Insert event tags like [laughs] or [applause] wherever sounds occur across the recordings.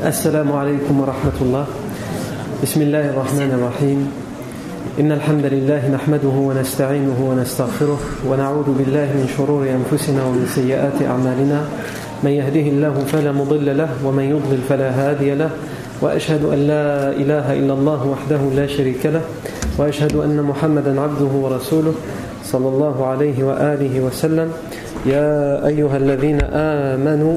السلام عليكم ورحمة الله. بسم الله الرحمن الرحيم. إن الحمد لله نحمده ونستعينه ونستغفره ونعوذ بالله من شرور أنفسنا ومن سيئات أعمالنا. من يهده الله فلا مضل له ومن يضلل فلا هادي له. وأشهد أن لا إله إلا الله وحده لا شريك له. وأشهد أن محمدا عبده ورسوله صلى الله عليه وآله وسلم. يا أيها الذين آمنوا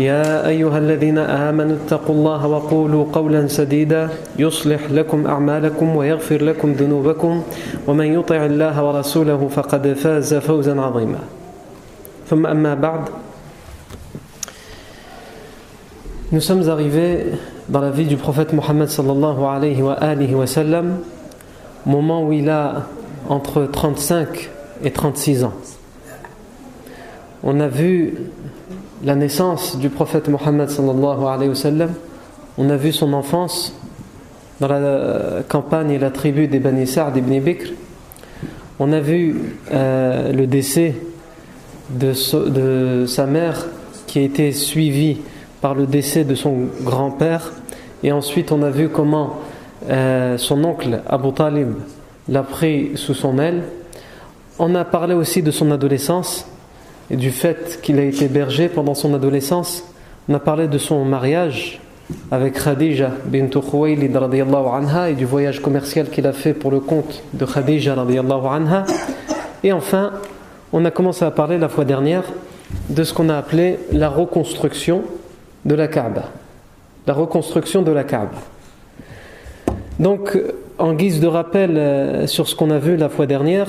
يا أيها الذين آمنوا اتقوا الله وقولوا قولا سديدا يصلح لكم أعمالكم ويغفر لكم ذنوبكم ومن يطع الله ورسوله فقد فاز فوزا عظيما ثم أما بعد Nous sommes arrivés dans la vie du prophète Mohammed sallallahu alayhi wa alihi wa sallam, moment où il a entre 35 et 36 ans. On a vu la naissance du prophète Mohammed on a vu son enfance dans la campagne et la tribu des Bani Sa'd ibn Bikr. On a vu euh, le décès de, de sa mère qui a été suivi par le décès de son grand-père. Et ensuite, on a vu comment euh, son oncle Abu Talib l'a pris sous son aile. On a parlé aussi de son adolescence et du fait qu'il a été berger pendant son adolescence. On a parlé de son mariage avec Khadija bint Khuwaylid anha et du voyage commercial qu'il a fait pour le compte de Khadija anha. Et enfin, on a commencé à parler la fois dernière de ce qu'on a appelé la reconstruction de la Kaaba. La reconstruction de la Kaaba. Donc, en guise de rappel euh, sur ce qu'on a vu la fois dernière,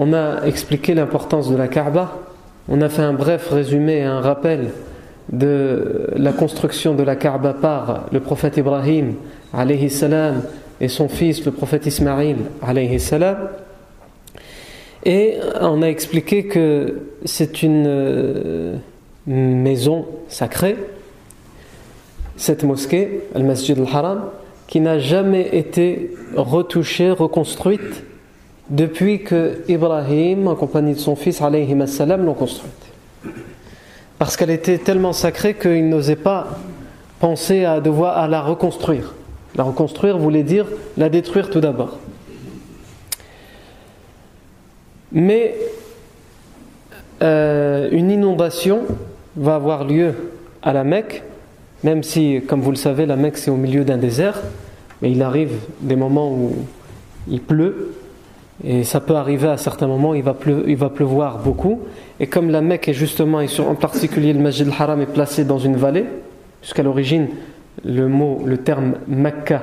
on a expliqué l'importance de la Kaaba, on a fait un bref résumé et un rappel de la construction de la Kaaba par le prophète Ibrahim salam et son fils le prophète Ismaïl. Et on a expliqué que c'est une euh, maison sacrée, cette mosquée, Al-Masjid al-Haram, qui n'a jamais été retouchée, reconstruite depuis que Ibrahim, en compagnie de son fils, l'ont construite. Parce qu'elle était tellement sacrée qu'il n'osait pas penser à devoir la reconstruire. La reconstruire voulait dire la détruire tout d'abord. Mais euh, une inondation va avoir lieu à la Mecque, même si, comme vous le savez, la Mecque c'est au milieu d'un désert, mais il arrive des moments où il pleut, et ça peut arriver à certains moments, il va, pleu- il va pleuvoir beaucoup. Et comme la Mecque est justement, et en particulier le Masjid al-Haram est placé dans une vallée, puisqu'à l'origine, le mot, le terme Mecca,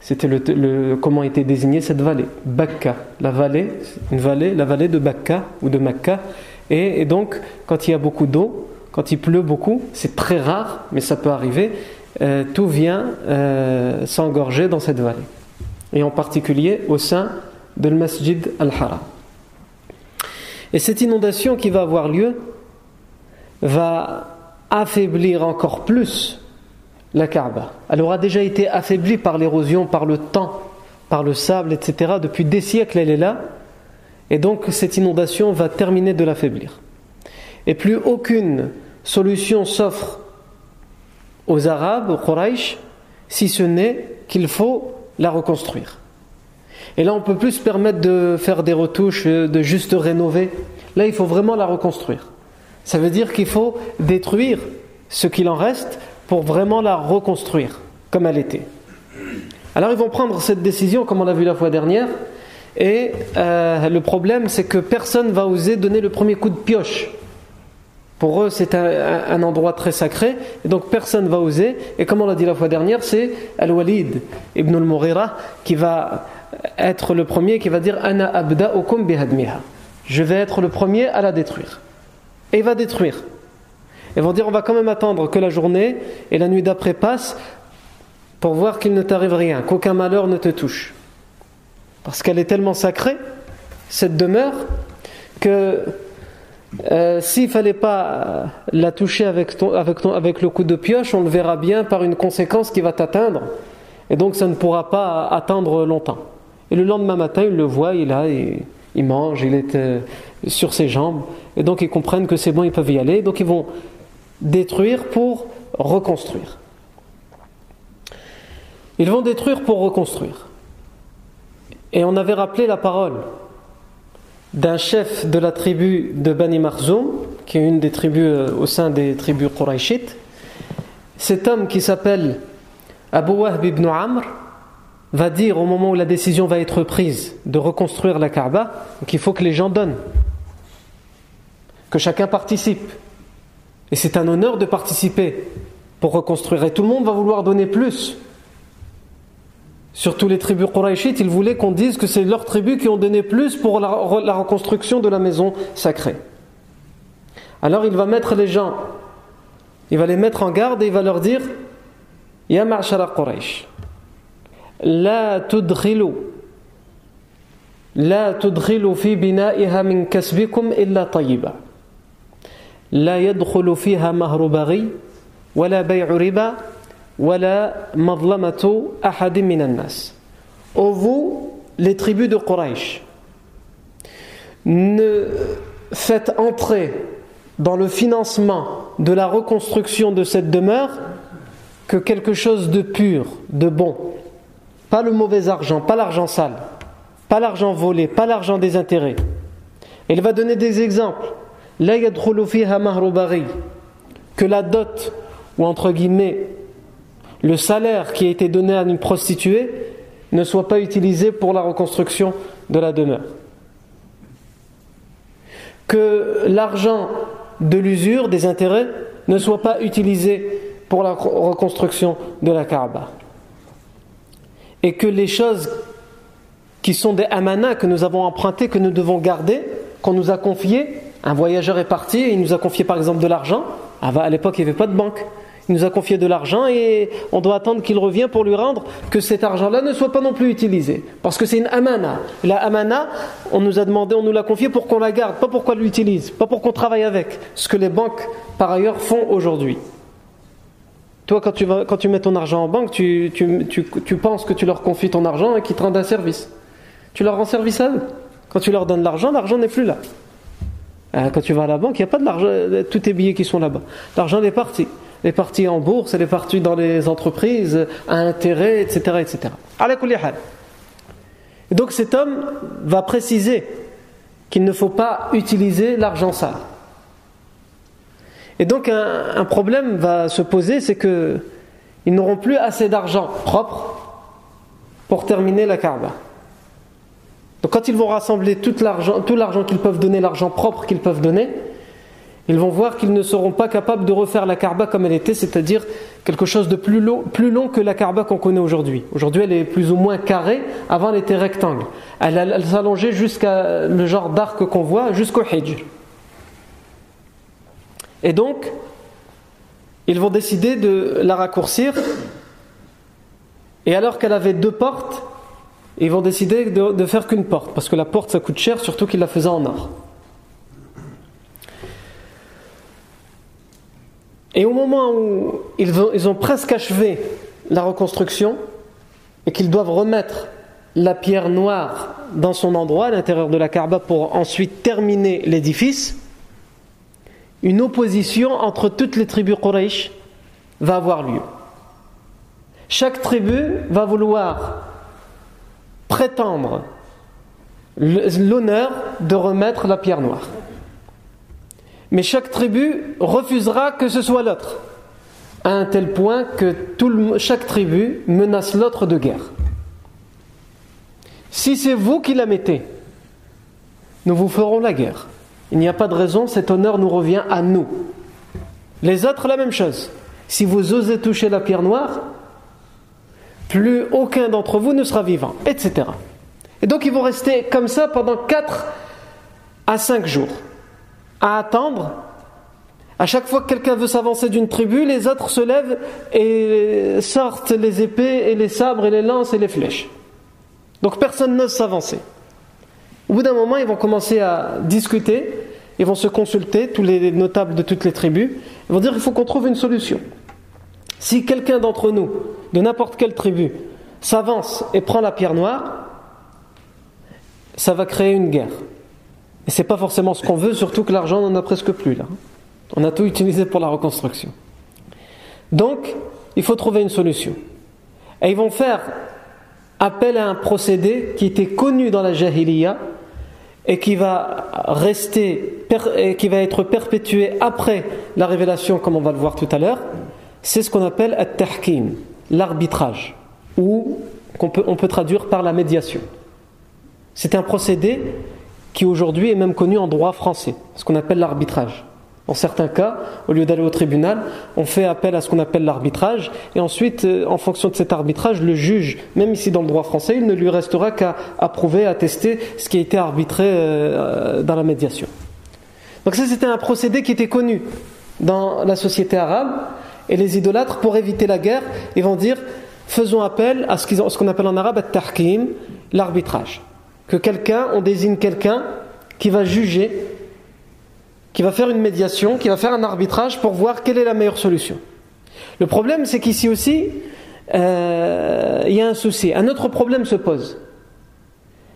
c'était le, comment était désignée cette vallée? Bakka, la vallée, une vallée, la vallée de Bakka ou de Mecca. Et, et donc, quand il y a beaucoup d'eau, quand il pleut beaucoup, c'est très rare, mais ça peut arriver, euh, tout vient euh, s'engorger dans cette vallée. Et en particulier au sein de le Masjid al-Haram. Et cette inondation qui va avoir lieu va affaiblir encore plus la Kaaba. Elle aura déjà été affaiblie par l'érosion, par le temps, par le sable, etc. Depuis des siècles, elle est là. Et donc cette inondation va terminer de l'affaiblir. Et plus aucune solution s'offre aux Arabes, aux Quraysh, si ce n'est qu'il faut la reconstruire. Et là, on peut plus se permettre de faire des retouches, de juste rénover. Là, il faut vraiment la reconstruire. Ça veut dire qu'il faut détruire ce qu'il en reste pour vraiment la reconstruire comme elle était. Alors, ils vont prendre cette décision, comme on l'a vu la fois dernière. Et euh, le problème, c'est que personne va oser donner le premier coup de pioche. Pour eux, c'est un endroit très sacré, et donc personne va oser. Et comme on l'a dit la fois dernière, c'est Al-Walid ibn al-Mughira qui va être le premier qui va dire Ana abda'ukum bihadmiha. Je vais être le premier à la détruire. Et il va détruire. Ils vont dire on va quand même attendre que la journée et la nuit d'après passent pour voir qu'il ne t'arrive rien, qu'aucun malheur ne te touche. Parce qu'elle est tellement sacrée, cette demeure que euh, s'il fallait pas la toucher avec, avec le coup de pioche, on le verra bien par une conséquence qui va t'atteindre. Et donc ça ne pourra pas attendre longtemps. Et le lendemain matin, il le voit, il a, il, mange, il est euh, sur ses jambes. Et donc ils comprennent que c'est bon, ils peuvent y aller. Donc ils vont détruire pour reconstruire. Ils vont détruire pour reconstruire. Et on avait rappelé la parole d'un chef de la tribu de Bani Marzoum, qui est une des tribus euh, au sein des tribus Quraishites. Cet homme qui s'appelle Abu Wahb ibn Amr va dire au moment où la décision va être prise de reconstruire la Kaaba qu'il faut que les gens donnent, que chacun participe. Et c'est un honneur de participer pour reconstruire. Et tout le monde va vouloir donner plus. Surtout les tribus Quraishites, ils voulaient qu'on dise que c'est leurs tribus qui ont donné plus pour la, reconstruction de la maison sacrée. Alors il va mettre les gens, il va les mettre en garde et il va leur dire Ya Quraysh, la tudghilu fi bina'iha min kasbikum illa tayyiba. La yadkhulu fiha mahru baghi, wala bay'u riba, wala madlamatu ahadim minan nas. Ô vous, les tribus de Quraysh, ne faites entrer dans le financement de la reconstruction de cette demeure que quelque chose de pur, de bon. Pas le mauvais argent, pas l'argent sale, pas l'argent volé, pas l'argent des intérêts. il va donner des exemples. Que la dot, ou entre guillemets, le salaire qui a été donné à une prostituée ne soit pas utilisé pour la reconstruction de la demeure. Que l'argent de l'usure, des intérêts, ne soit pas utilisé pour la reconstruction de la Kaaba. Et que les choses qui sont des amanas que nous avons empruntées, que nous devons garder, qu'on nous a confiées, un voyageur est parti et il nous a confié par exemple de l'argent. À l'époque, il n'y avait pas de banque. Il nous a confié de l'argent et on doit attendre qu'il revienne pour lui rendre que cet argent-là ne soit pas non plus utilisé. Parce que c'est une amana. La amana, on nous a demandé, on nous l'a confié pour qu'on la garde, pas pour qu'on l'utilise, pas pour qu'on travaille avec. Ce que les banques, par ailleurs, font aujourd'hui. Toi, quand tu, quand tu mets ton argent en banque, tu, penses que tu leur confies ton argent et qu'ils te rendent un service. Tu leur rends service à eux. Quand tu leur donnes l'argent, l'argent n'est plus là. Euh, quand tu vas à la banque, il n'y a pas de l'argent, tous tes billets qui sont là-bas. L'argent est parti les parties en bourse, les parties dans les entreprises, à intérêt, etc. etc. Et donc cet homme va préciser qu'il ne faut pas utiliser l'argent sale. Et donc un, problème va se poser, c'est que ils n'auront plus assez d'argent propre pour terminer la Kaaba. Donc quand ils vont rassembler tout l'argent qu'ils peuvent donner, l'argent propre qu'ils peuvent donner, ils vont voir qu'ils ne seront pas capables de refaire la Kaaba comme elle était, c'est-à-dire quelque chose de plus long, que la Kaaba qu'on connaît aujourd'hui. Aujourd'hui, elle est plus ou moins carrée, avant elle était rectangle. Elle, s'allongeait jusqu'à le genre d'arc qu'on voit, jusqu'au Hijj. Et donc, ils vont décider de la raccourcir, et alors qu'elle avait deux portes, ils vont décider de, faire qu'une porte, parce que la porte ça coûte cher, surtout qu'ils la faisaient en or. Et au moment où ils ont, presque achevé la reconstruction et qu'ils doivent remettre la pierre noire dans son endroit à l'intérieur de la Kaaba pour ensuite terminer l'édifice, une opposition entre toutes les tribus Quraysh va avoir lieu. Chaque tribu va vouloir prétendre l'honneur de remettre la pierre noire. Mais chaque tribu refusera que ce soit l'autre, à un tel point que chaque tribu menace l'autre de guerre. Si c'est vous qui la mettez, nous vous ferons la guerre. Il n'y a pas de raison, cet honneur nous revient à nous. Les autres, la même chose. Si vous osez toucher la pierre noire, plus aucun d'entre vous ne sera vivant, etc. Et donc ils vont rester comme ça pendant 4 à 5 jours à attendre. À chaque fois que quelqu'un veut s'avancer d'une tribu, les autres se lèvent et sortent les épées et les sabres et les lances et les flèches. Donc personne n'ose s'avancer. Au bout d'un moment, ils vont commencer à discuter, ils vont se consulter, tous les notables de toutes les tribus, ils vont dire il faut qu'on trouve une solution. Si quelqu'un d'entre nous, de n'importe quelle tribu, s'avance et prend la pierre noire, ça va créer une guerre. Et c'est pas forcément ce qu'on veut, surtout que l'argent n'en a presque plus là. On a tout utilisé pour la reconstruction. Donc, il faut trouver une solution. Et ils vont faire appel à un procédé qui était connu dans la Jahiliya et qui va rester qui va être perpétué après la révélation comme on va le voir tout à l'heure c'est ce qu'on appelle at-tahkim l'arbitrage ou qu'on peut, on peut traduire par la médiation. C'est un procédé qui aujourd'hui est même connu en droit français ce qu'on appelle l'arbitrage en certains cas, au lieu d'aller au tribunal, on fait appel à ce qu'on appelle l'arbitrage, et ensuite, euh, en fonction de cet arbitrage, le juge, même ici dans le droit français, il ne lui restera qu'à approuver, à tester ce qui a été arbitré euh, dans la médiation. Donc ça, c'était un procédé qui était connu dans la société arabe, et les idolâtres, pour éviter la guerre, ils vont dire, faisons appel à ce qu'on appelle en arabe l'arbitrage. Que quelqu'un, on désigne quelqu'un qui va juger qui va faire une médiation, qui va faire un arbitrage pour voir quelle est la meilleure solution. Le problème, c'est qu'ici aussi, euh, il y a un souci. Un autre problème se pose.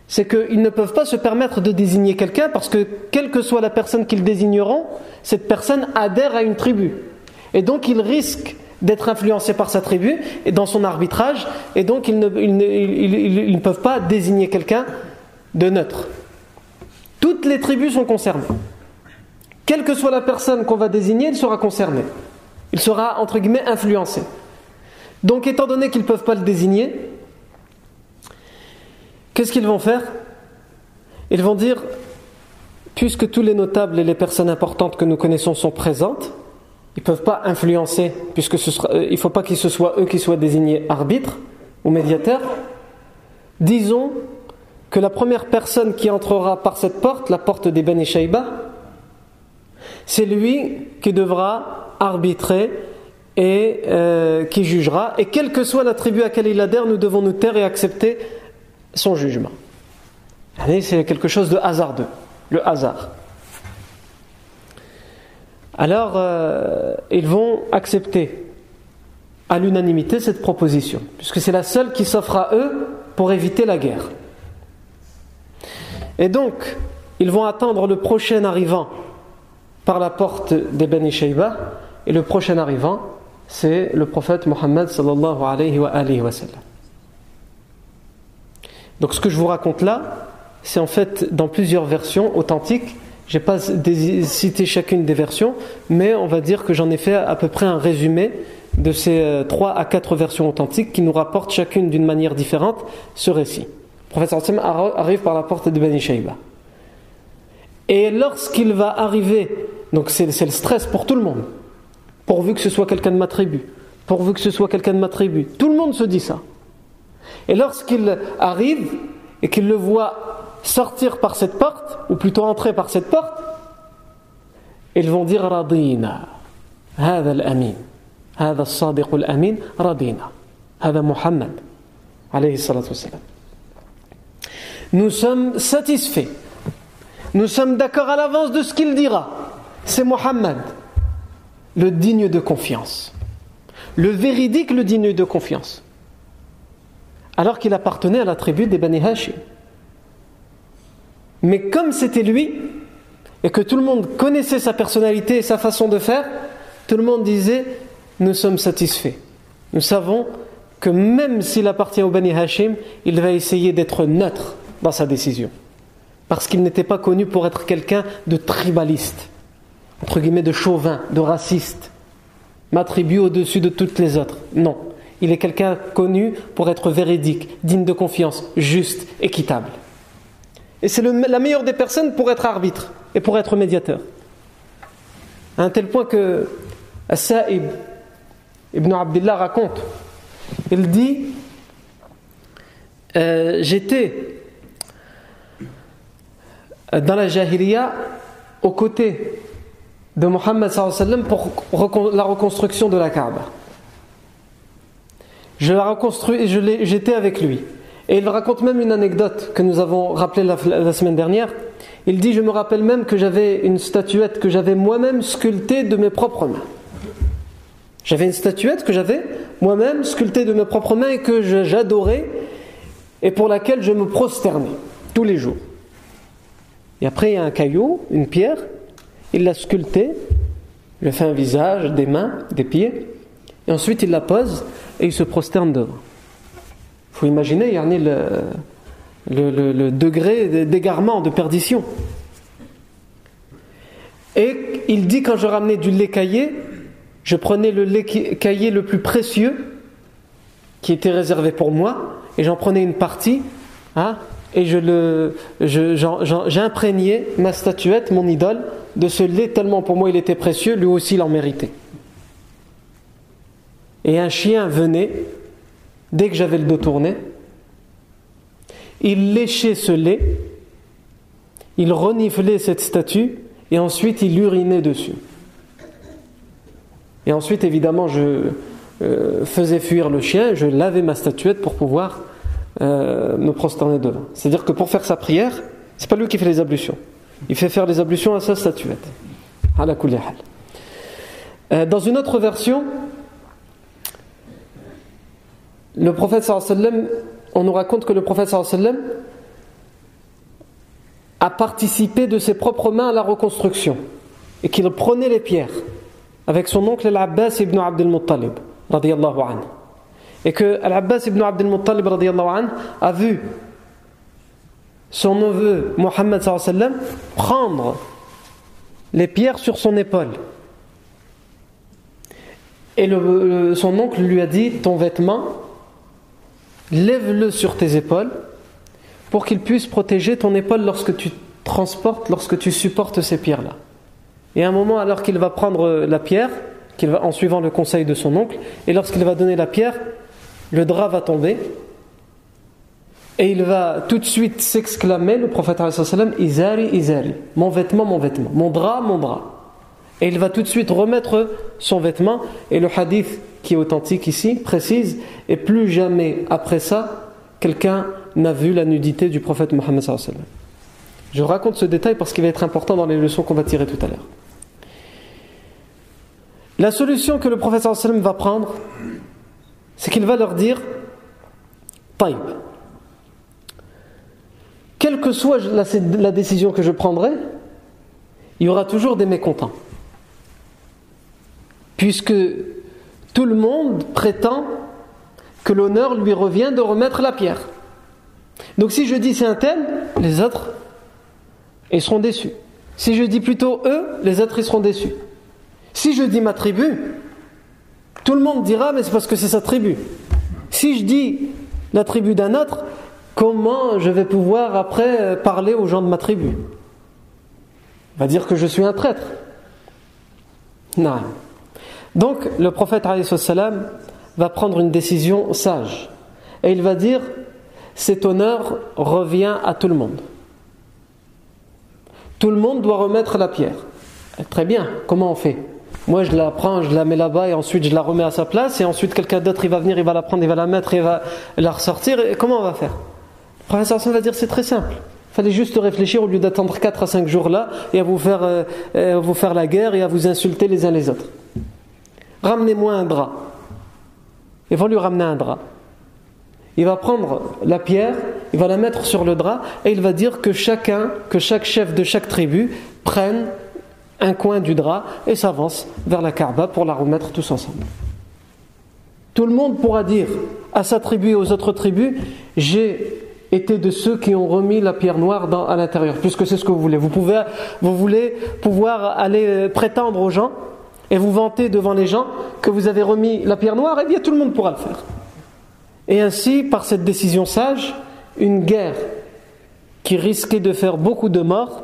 C'est qu'ils ne peuvent pas se permettre de désigner quelqu'un parce que, quelle que soit la personne qu'ils désigneront, cette personne adhère à une tribu. Et donc, ils risquent d'être influencés par sa tribu et dans son arbitrage, et donc ils ne, ils ne peuvent pas désigner quelqu'un de neutre. Toutes les tribus sont concernées. Quelle que soit la personne qu'on va désigner, il sera concerné. Il sera, entre guillemets, influencé. Donc, étant donné qu'ils ne peuvent pas le désigner, qu'est-ce qu'ils vont faire? Ils vont dire, puisque tous les notables et les personnes importantes que nous connaissons sont présentes, ils ne peuvent pas influencer, puisque euh, il ne faut pas que ce soit eux qui soient désignés arbitres ou médiateurs. Disons que la première personne qui entrera par cette porte, la porte des Ben c'est lui qui devra arbitrer et euh, qui jugera. Et quelle que soit la tribu à laquelle il adhère, nous devons nous taire et accepter son jugement. C'est quelque chose de hasardeux, le hasard. Alors, euh, ils vont accepter à l'unanimité cette proposition, puisque c'est la seule qui s'offre à eux pour éviter la guerre. Et donc, ils vont attendre le prochain arrivant par la porte des Beni Shayba et le prochain arrivant c'est le prophète Mohammed sallallahu alayhi wa. Donc ce que je vous raconte là, c'est en fait dans plusieurs versions authentiques. Je n'ai pas cité chacune des versions, mais on va dire que j'en ai fait à peu près un résumé de ces 3 euh, à 4 versions authentiques qui nous rapportent chacune d'une manière différente ce récit. Le prophète arrive par la porte de Beni Shayba. Et lorsqu'il va arriver donc c'est le stress pour tout le monde. Pourvu que ce soit quelqu'un de ma tribu. Pourvu que ce soit quelqu'un de ma tribu. Tout le monde se dit ça. Et lorsqu'il arrive et qu'il le voit sortir par cette porte, ou plutôt entrer par cette porte, ils vont dire Radina. هذا الأمين هذا الصادق الأمين رضينا هذا محمد عليه الصلاة والسلام Nous sommes satisfaits. nous sommes d'accord à l'avance de ce qu'il dira c'est Mohammed, le digne de confiance. Le véridique, le digne de confiance. Alors qu'il appartenait à la tribu des Bani Hashim. Mais comme c'était lui, et que tout le monde connaissait sa personnalité et sa façon de faire, tout le monde disait Nous sommes satisfaits. Nous savons que même s'il appartient au Bani Hashim, il va essayer d'être neutre dans sa décision. Parce qu'il n'était pas connu pour être quelqu'un de tribaliste entre guillemets, de chauvin, de raciste, m'attribue au-dessus de toutes les autres. Non. Il est quelqu'un connu pour être véridique, digne de confiance, juste, équitable. Et c'est la meilleure des personnes pour être arbitre et pour être médiateur. À un tel point que Sa'ib ibn Abdullah raconte, il dit euh, J'étais dans la Jahiliya aux côtés de Mohammed pour la reconstruction de la Kaaba. Je la reconstruis et j'étais avec lui. Et il raconte même une anecdote que nous avons rappelée la, semaine dernière. Il dit Je me rappelle même que j'avais une statuette que j'avais moi-même sculptée de mes propres mains. J'avais une statuette que j'avais moi-même sculptée de mes propres mains et que j'adorais et pour laquelle je me prosternais tous les jours. Et après, il y a un caillou, une pierre, il l'a sculptée, il a fait un visage, des mains, des pieds, et ensuite il la pose et il se prosterne devant. Il faut imaginer, il y a le, le, le degré d'égarement, de perdition. Et il dit quand je ramenais du lait caillé, je prenais le lait caillé le plus précieux qui était réservé pour moi et j'en prenais une partie hein, et je le, j'imprégnais ma statuette, mon idole, de ce lait tellement pour moi il était précieux, lui aussi il en méritait. Et un chien venait, dès que j'avais le dos tourné, il léchait ce lait, il reniflait cette statue et ensuite il urinait dessus. Et ensuite, évidemment, je euh, faisais fuir le chien, je lavais ma statuette pour pouvoir euh, me prosterner devant. C'est-à-dire que pour faire sa prière, c'est pas lui qui fait les ablutions. Il fait faire les ablutions à sa statuette. Euh, dans une autre version, le prophète sallam, on nous raconte que le prophète sallam a participé de ses propres mains à la reconstruction et qu'il prenait les pierres avec son oncle Al-Abbas ibn Abdel Muttalib anhu et que Al-Abbas ibn Abdel Muttalib a vu son neveu Mohammed prendre les pierres sur son épaule. Et son oncle lui a dit Ton vêtement, lève-le sur tes épaules pour qu'il puisse protéger ton épaule lorsque tu transportes, lorsque tu supportes ces pierres-là. Et à un moment, alors qu'il va prendre la pierre, qu'il va, en suivant le conseil de son oncle, et lorsqu'il va donner la pierre, le drap va tomber et il va tout de suite s'exclamer, le prophète Izari, Izari, mon vêtement, mon vêtement, mon drap, mon drap. Et il va tout de suite remettre son vêtement, et le hadith qui est authentique ici précise, et plus jamais après ça, quelqu'un n'a vu la nudité du prophète Mohammed. Je raconte ce détail parce qu'il va être important dans les leçons qu'on va tirer tout à l'heure. La solution que le prophète va prendre, c'est qu'il va leur dire Taïb. Quelle que soit la, décision que je prendrai, il y aura toujours des mécontents. Puisque tout le monde prétend que l'honneur lui revient de remettre la pierre. Donc si je dis c'est un thème, les autres ils seront déçus. Si je dis plutôt eux, les autres seront déçus. Si je dis ma tribu, tout le monde dira, mais c'est parce que c'est sa tribu. Si je dis la tribu d'un autre, comment je vais pouvoir après parler aux gens de ma tribu? On va dire que je suis un traître. Non. Donc le prophète va prendre une décision sage. Et il va dire, cet honneur revient à tout le monde. Tout le monde doit remettre la pierre. Très bien, comment on fait? Moi, je la prends, je la mets là-bas et ensuite je la remets à sa place. Et ensuite, quelqu'un d'autre, il va venir, il va la prendre, il va la mettre, il va la ressortir. Et comment on va faire? Le professeur va dire c'est très simple. Fallait juste réfléchir au lieu d'attendre 4 à 5 jours là et à vous, faire, euh, vous faire la guerre et à vous insulter les uns les autres. Ramenez-moi un drap. Ils vont lui ramener un drap. Il va prendre la pierre, il va la mettre sur le drap et il va dire que chacun, que chaque chef de chaque tribu prenne un coin du drap et s'avance vers la Kaaba pour la remettre tous ensemble. Tout le monde pourra dire à sa tribu et aux autres tribus J'ai été de ceux qui ont remis la pierre noire à l'intérieur, puisque c'est ce que vous voulez. Vous, pouvez, vous voulez pouvoir aller prétendre aux gens et vous vanter devant les gens que vous avez remis la pierre noire, eh bien tout le monde pourra le faire. Et ainsi, par cette décision sage, une guerre qui risquait de faire beaucoup de morts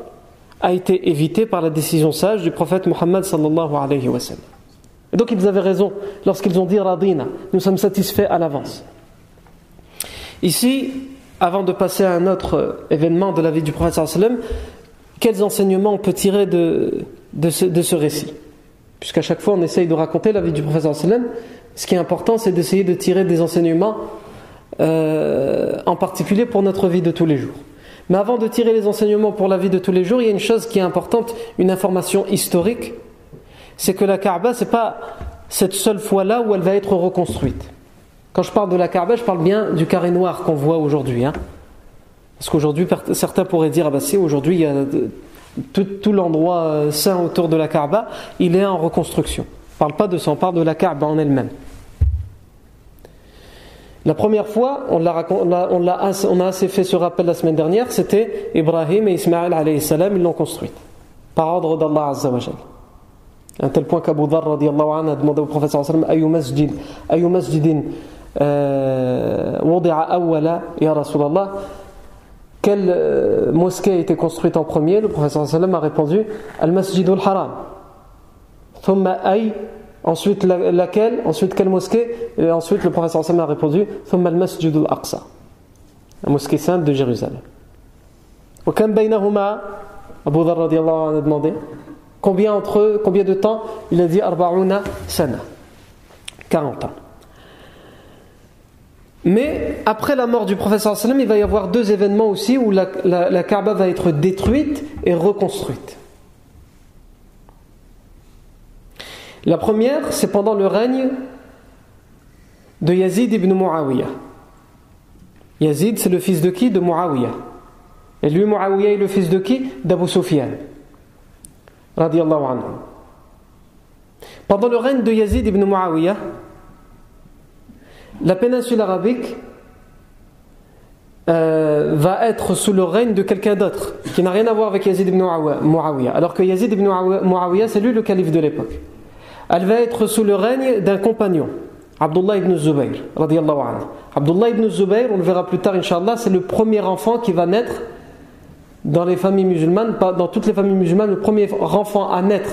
a été évité par la décision sage du prophète Muhammad sallallahu alayhi. Et donc ils avaient raison lorsqu'ils ont dit Radina, nous sommes satisfaits à l'avance. Ici, avant de passer à un autre événement de la vie du prophète sallallahu quels enseignements on peut tirer de, de, ce, de ce récit? Puisqu'à chaque fois on essaye de raconter la vie du prophète sallallahu ce qui est important c'est d'essayer de tirer des enseignements euh, en particulier pour notre vie de tous les jours. Mais avant de tirer les enseignements pour la vie de tous les jours, il y a une chose qui est importante, une information historique, c'est que la Kaaba, c'est pas cette seule fois-là où elle va être reconstruite. Quand je parle de la Kaaba, je parle bien du carré noir qu'on voit aujourd'hui. Hein. Parce qu'aujourd'hui, certains pourraient dire, ah bah si, aujourd'hui, il y a tout, l'endroit euh, saint autour de la Kaaba, il est en reconstruction. On ne parle pas de ça, on parle de la Kaaba en elle-même. La première fois, on, a, assez fait ce rappel la semaine dernière, c'était Ibrahim et Ismaël ils l'ont construite. Par ordre d'Allah Azza wa À un tel point qu'Abu Dhar anhu a demandé au prophète sallallahu alayhi wa sallam, Ayu masjidin euh, wadi'a awwala ya Rasulallah, quelle euh, mosquée a été construite en premier? Le sallam a répondu Al-Masjid al-Haram. Thumma ay Ensuite, laquelle Ensuite, quelle mosquée Et ensuite, le professeur a répondu Thumma al-Masjid al-Aqsa. La mosquée sainte de Jérusalem. Abu Dhar a demandé Combien entre eux, combien de temps Il a dit Arba'una sana. 40 ans. Mais après la mort du professeur il va y avoir deux événements aussi où la, la, Kaaba va être détruite et reconstruite. La première, c'est pendant le règne de Yazid ibn Muawiyah. Yazid, c'est le fils de qui? De Muawiyah. Et lui, Muawiyah est le fils de qui? D'Abu Sufyan. Radiallahu anhu. Pendant le règne de Yazid ibn Muawiyah, la péninsule arabique euh, va être sous le règne de quelqu'un d'autre, qui n'a rien à voir avec Yazid ibn Muawiyah. Alors que Yazid ibn Muawiyah, c'est lui le calife de l'époque. Elle va être sous le règne d'un compagnon, Abdullah ibn Zubayr. Abdullah ibn Zubayr, on le verra plus tard, Inch'Allah, c'est le premier enfant qui va naître dans les familles musulmanes, dans toutes les familles musulmanes, le premier enfant à naître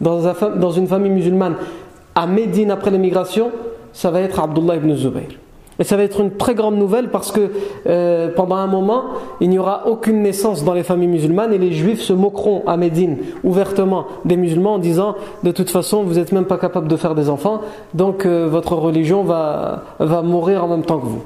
dans une famille musulmane à Médine après l'émigration, ça va être Abdullah ibn Zubayr. Et ça va être une très grande nouvelle parce que euh, pendant un moment, il n'y aura aucune naissance dans les familles musulmanes et les juifs se moqueront à Médine ouvertement des musulmans en disant de toute façon vous n'êtes même pas capable de faire des enfants, donc euh, votre religion va, va mourir en même temps que vous.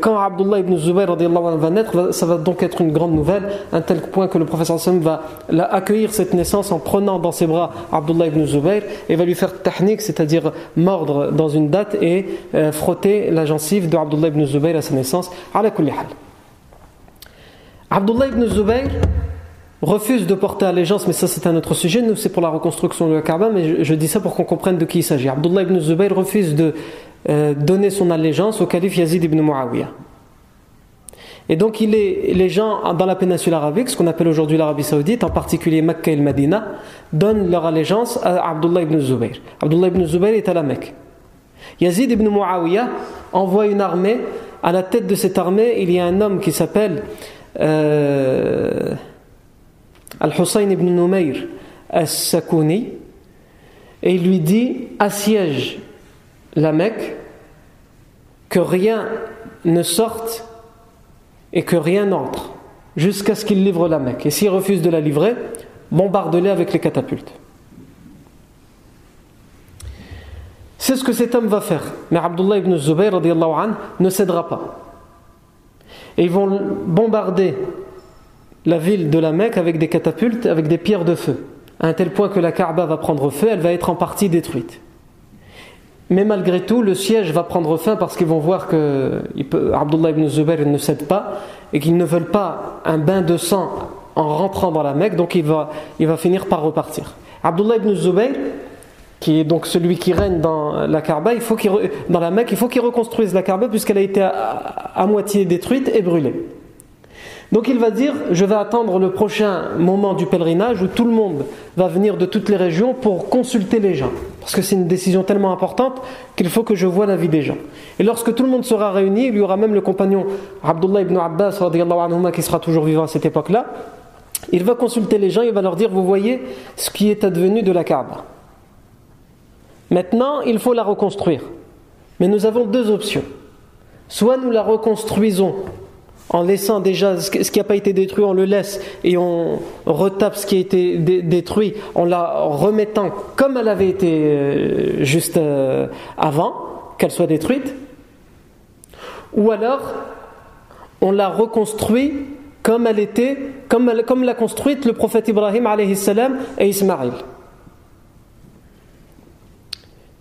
Quand Abdullah ibn Zubayr va naître, ça va donc être une grande nouvelle, un tel point que le professeur Sam va accueillir cette naissance en prenant dans ses bras Abdullah ibn Zubayr et va lui faire tahnik, c'est-à-dire mordre dans une date et euh, frotter la gencive de Abdullah ibn Zubayr à sa naissance. Abdullah ibn Zubayr refuse de porter allégeance, mais ça c'est un autre sujet, nous c'est pour la reconstruction de la Kaaba, mais je, dis ça pour qu'on comprenne de qui il s'agit. Abdullah ibn Zubayr refuse de euh, donner son allégeance au calife Yazid ibn Muawiyah. Et donc les gens dans la péninsule arabique, ce qu'on appelle aujourd'hui l'Arabie Saoudite, en particulier Mecca et Medina, donnent leur allégeance à Abdullah ibn Zubayr. Abdullah ibn Zubayr est à la Mecque. Yazid ibn Muawiyah envoie une armée. À la tête de cette armée, il y a un homme qui s'appelle euh, Al-Hussein ibn Numayr as-Sakouni et il lui dit assiège la Mecque, que rien ne sorte et que rien n'entre jusqu'à ce qu'il livre la Mecque. Et s'il refuse de la livrer, bombarde-les avec les catapultes. C'est ce que cet homme va faire. Mais Abdullah ibn Zubayr ne cédera pas. Et ils vont bombarder la ville de la Mecque avec des catapultes, avec des pierres de feu, à un tel point que la Kaaba va prendre feu, elle va être en partie détruite. Mais malgré tout, le siège va prendre fin parce qu'ils vont voir que Abdullah ibn Zubayr ne cède pas et qu'ils ne veulent pas un bain de sang en rentrant dans la Mecque, donc il va, finir par repartir. Abdullah ibn Zubayr, qui est donc celui qui règne dans la dans la Mecque, il faut qu'il reconstruise la Kaaba puisqu'elle a été à moitié détruite et brûlée. Donc il va dire, je vais attendre le prochain moment du pèlerinage où tout le monde va venir de toutes les régions pour consulter les gens. Parce que c'est une décision tellement importante qu'il faut que je vois l'avis des gens. Et lorsque tout le monde sera réuni, il y aura même le compagnon Abdullah ibn Abbas qui sera toujours vivant à cette époque-là. Il va consulter les gens, il va leur dire, vous voyez ce qui est advenu de la Kaaba. Maintenant, il faut la reconstruire. Mais nous avons deux options. Soit nous la reconstruisons en laissant déjà ce qui n'a pas été détruit, on le laisse et on retape ce qui a été détruit en la remettant comme elle avait été euh, juste euh, avant qu'elle soit détruite. ou alors on l'a reconstruit comme elle était, comme, comme l'a construite le prophète Ibrahim salam et Ismaïl.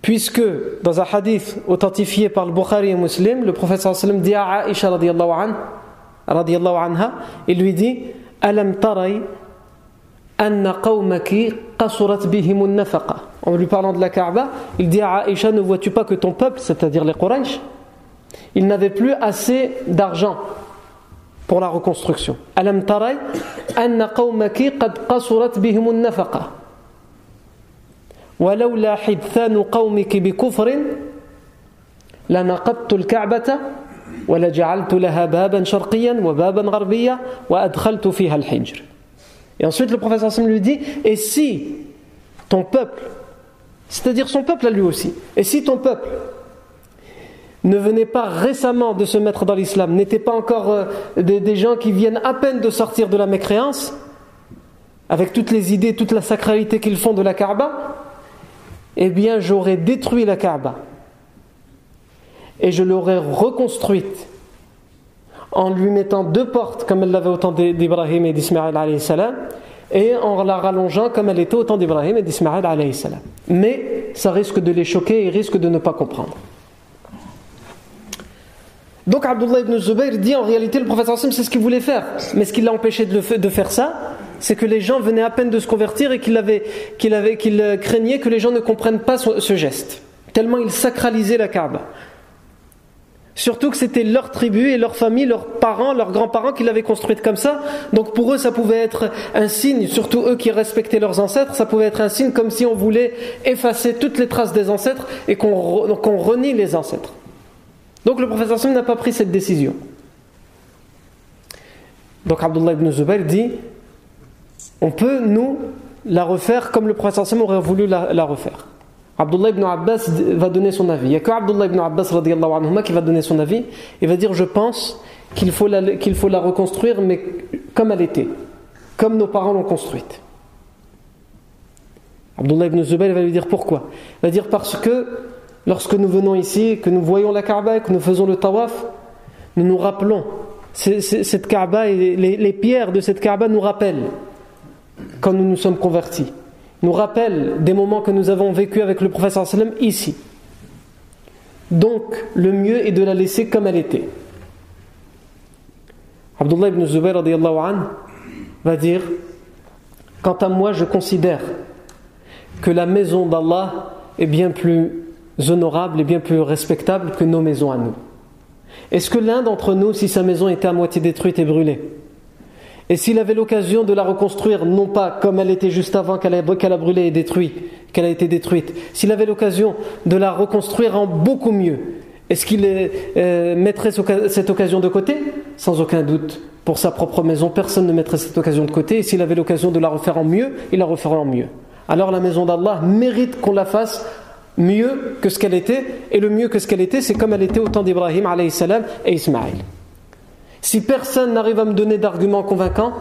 Puisque dans un hadith authentifié par le Bukhari et Muslim, le prophète sallam dit à Aisha radiallahu anha, il lui dit Alam taray anna qawmaki qasurat bihimun nafaqa. En lui parlant de la Kaaba, il dit à Aisha Ne vois-tu pas que ton peuple, c'est-à-dire les Quraysh, ils n'avaient plus assez d'argent pour la reconstruction. Alam taray anna qawmaki qad qasurat bihimun nafaqa. ولولا حدثان قومك بكفر لنقضت الكعبة ولجعلت لها بابا شرقيا وبابا غربيا وأدخلت فيها الحجر Et ensuite le professeur Hassan lui dit Et si ton peuple, c'est-à-dire son peuple à lui aussi, et si ton peuple ne venait pas récemment de se mettre dans l'islam, n'était pas encore euh, des, des, gens qui viennent à peine de sortir de la mécréance, avec toutes les idées, toute la sacralité qu'ils font de la Kaaba, eh bien j'aurais détruit la Kaaba et je l'aurais reconstruite en lui mettant deux portes comme elle l'avait au temps d'Ibrahim et d'Ismaël et en la rallongeant comme elle était au temps d'Ibrahim et d'Ismaël Mais ça risque de les choquer et risque de ne pas comprendre. Donc Abdullah ibn Zubayr dit en réalité le prophète c'est ce qu'il voulait faire. Mais ce qui l'a empêché de, faire ça, c'est que les gens venaient à peine de se convertir et qu'il avait, craignait que les gens ne comprennent pas ce geste. Tellement il sacralisait la Kaaba. Surtout que c'était leur tribu et leur famille, leurs parents, leurs grands-parents qui l'avaient construite comme ça. Donc pour eux, ça pouvait être un signe, surtout eux qui respectaient leurs ancêtres, ça pouvait être un signe comme si on voulait effacer toutes les traces des ancêtres et qu'on renie les ancêtres. Donc le professeur Sim n'a pas pris cette décision. Donc Abdullah ibn Zubayr dit on peut, nous, la refaire comme le professeur Sim aurait voulu la refaire. Abdullah ibn Abbas va donner son avis. Il n'y a que Abdullah ibn Abbas anhuma, qui va donner son avis. Il va dire Je pense qu'il faut, la, faut la reconstruire, mais comme elle était, comme nos parents l'ont construite. Abdullah ibn Zubayr va lui dire pourquoi Il va dire parce que lorsque nous venons ici, que nous voyons la Kaaba, que nous faisons le tawaf, nous nous rappelons. Cette Kaaba et les, les pierres de cette Kaaba nous rappellent quand nous nous sommes convertis nous rappelle des moments que nous avons vécu avec le professeur sallam ici. Donc, le mieux est de la laisser comme elle était. Abdullah ibn Zubayr va dire Quant à moi, je considère que la maison d'Allah est bien plus honorable et bien plus respectable que nos maisons à nous. Est-ce que l'un d'entre nous, si sa maison était à moitié détruite et brûlée, et s'il avait l'occasion de la reconstruire, non pas comme elle était juste avant qu'elle a, brûlé et détruite, qu'elle a été détruite, s'il avait l'occasion de la reconstruire en beaucoup mieux, est-ce qu'il euh, mettrait cette occasion de côté? Sans aucun doute. Pour sa propre maison, personne ne mettrait cette occasion de côté. Et s'il avait l'occasion de la refaire en mieux, il la referait en mieux. Alors la maison d'Allah mérite qu'on la fasse mieux que ce qu'elle était. Et le mieux que ce qu'elle était, c'est comme elle était au temps d'Ibrahim et Ismaël. Si personne n'arrive à me donner d'arguments convaincants,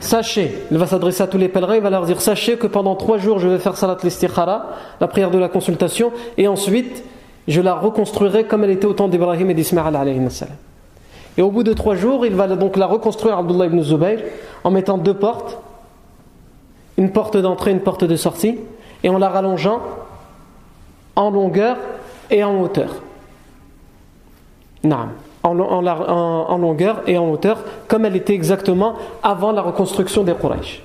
sachez, il va s'adresser à tous les pèlerins, il va leur dire Sachez que pendant trois jours je vais faire salat l'istikhara, la prière de la consultation, et ensuite je la reconstruirai comme elle était au temps d'Ibrahim et d'Ismaël. Et au bout de trois jours, il va donc la reconstruire, Abdullah ibn Zubayr, en mettant deux portes, une porte d'entrée, une porte de sortie, et en la rallongeant en longueur et en hauteur. Naam en, longueur et en hauteur, comme elle était exactement avant la reconstruction des Quraysh.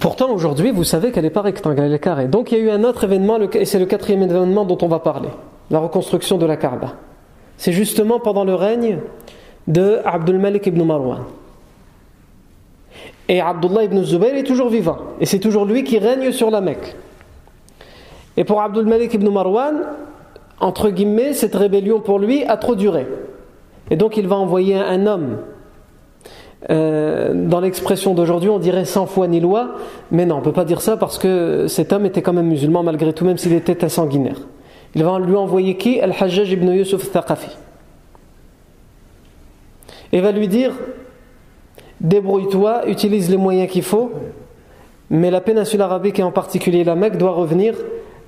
Pourtant, aujourd'hui, vous savez qu'elle n'est pas rectangle, elle est carrée. Donc, il y a eu un autre événement, et c'est le quatrième événement dont on va parler la reconstruction de la Kaaba. C'est justement pendant le règne de Abdul Malik ibn Marwan. Et Abdullah ibn Zubayr est toujours vivant. Et c'est toujours lui qui règne sur la Mecque. Et pour Abdul Malik ibn Marwan, entre guillemets, cette rébellion pour lui a trop duré. Et donc il va envoyer un homme. Euh, dans l'expression d'aujourd'hui, on dirait sans foi ni loi, mais non, on ne peut pas dire ça parce que cet homme était quand même musulman malgré tout, même s'il était un sanguinaire. Il va lui envoyer qui? Al-Hajjaj ibn Yusuf Thaqafi. Et va lui dire débrouille-toi, utilise les moyens qu'il faut, mais la péninsule arabique et en particulier la Mecque doit revenir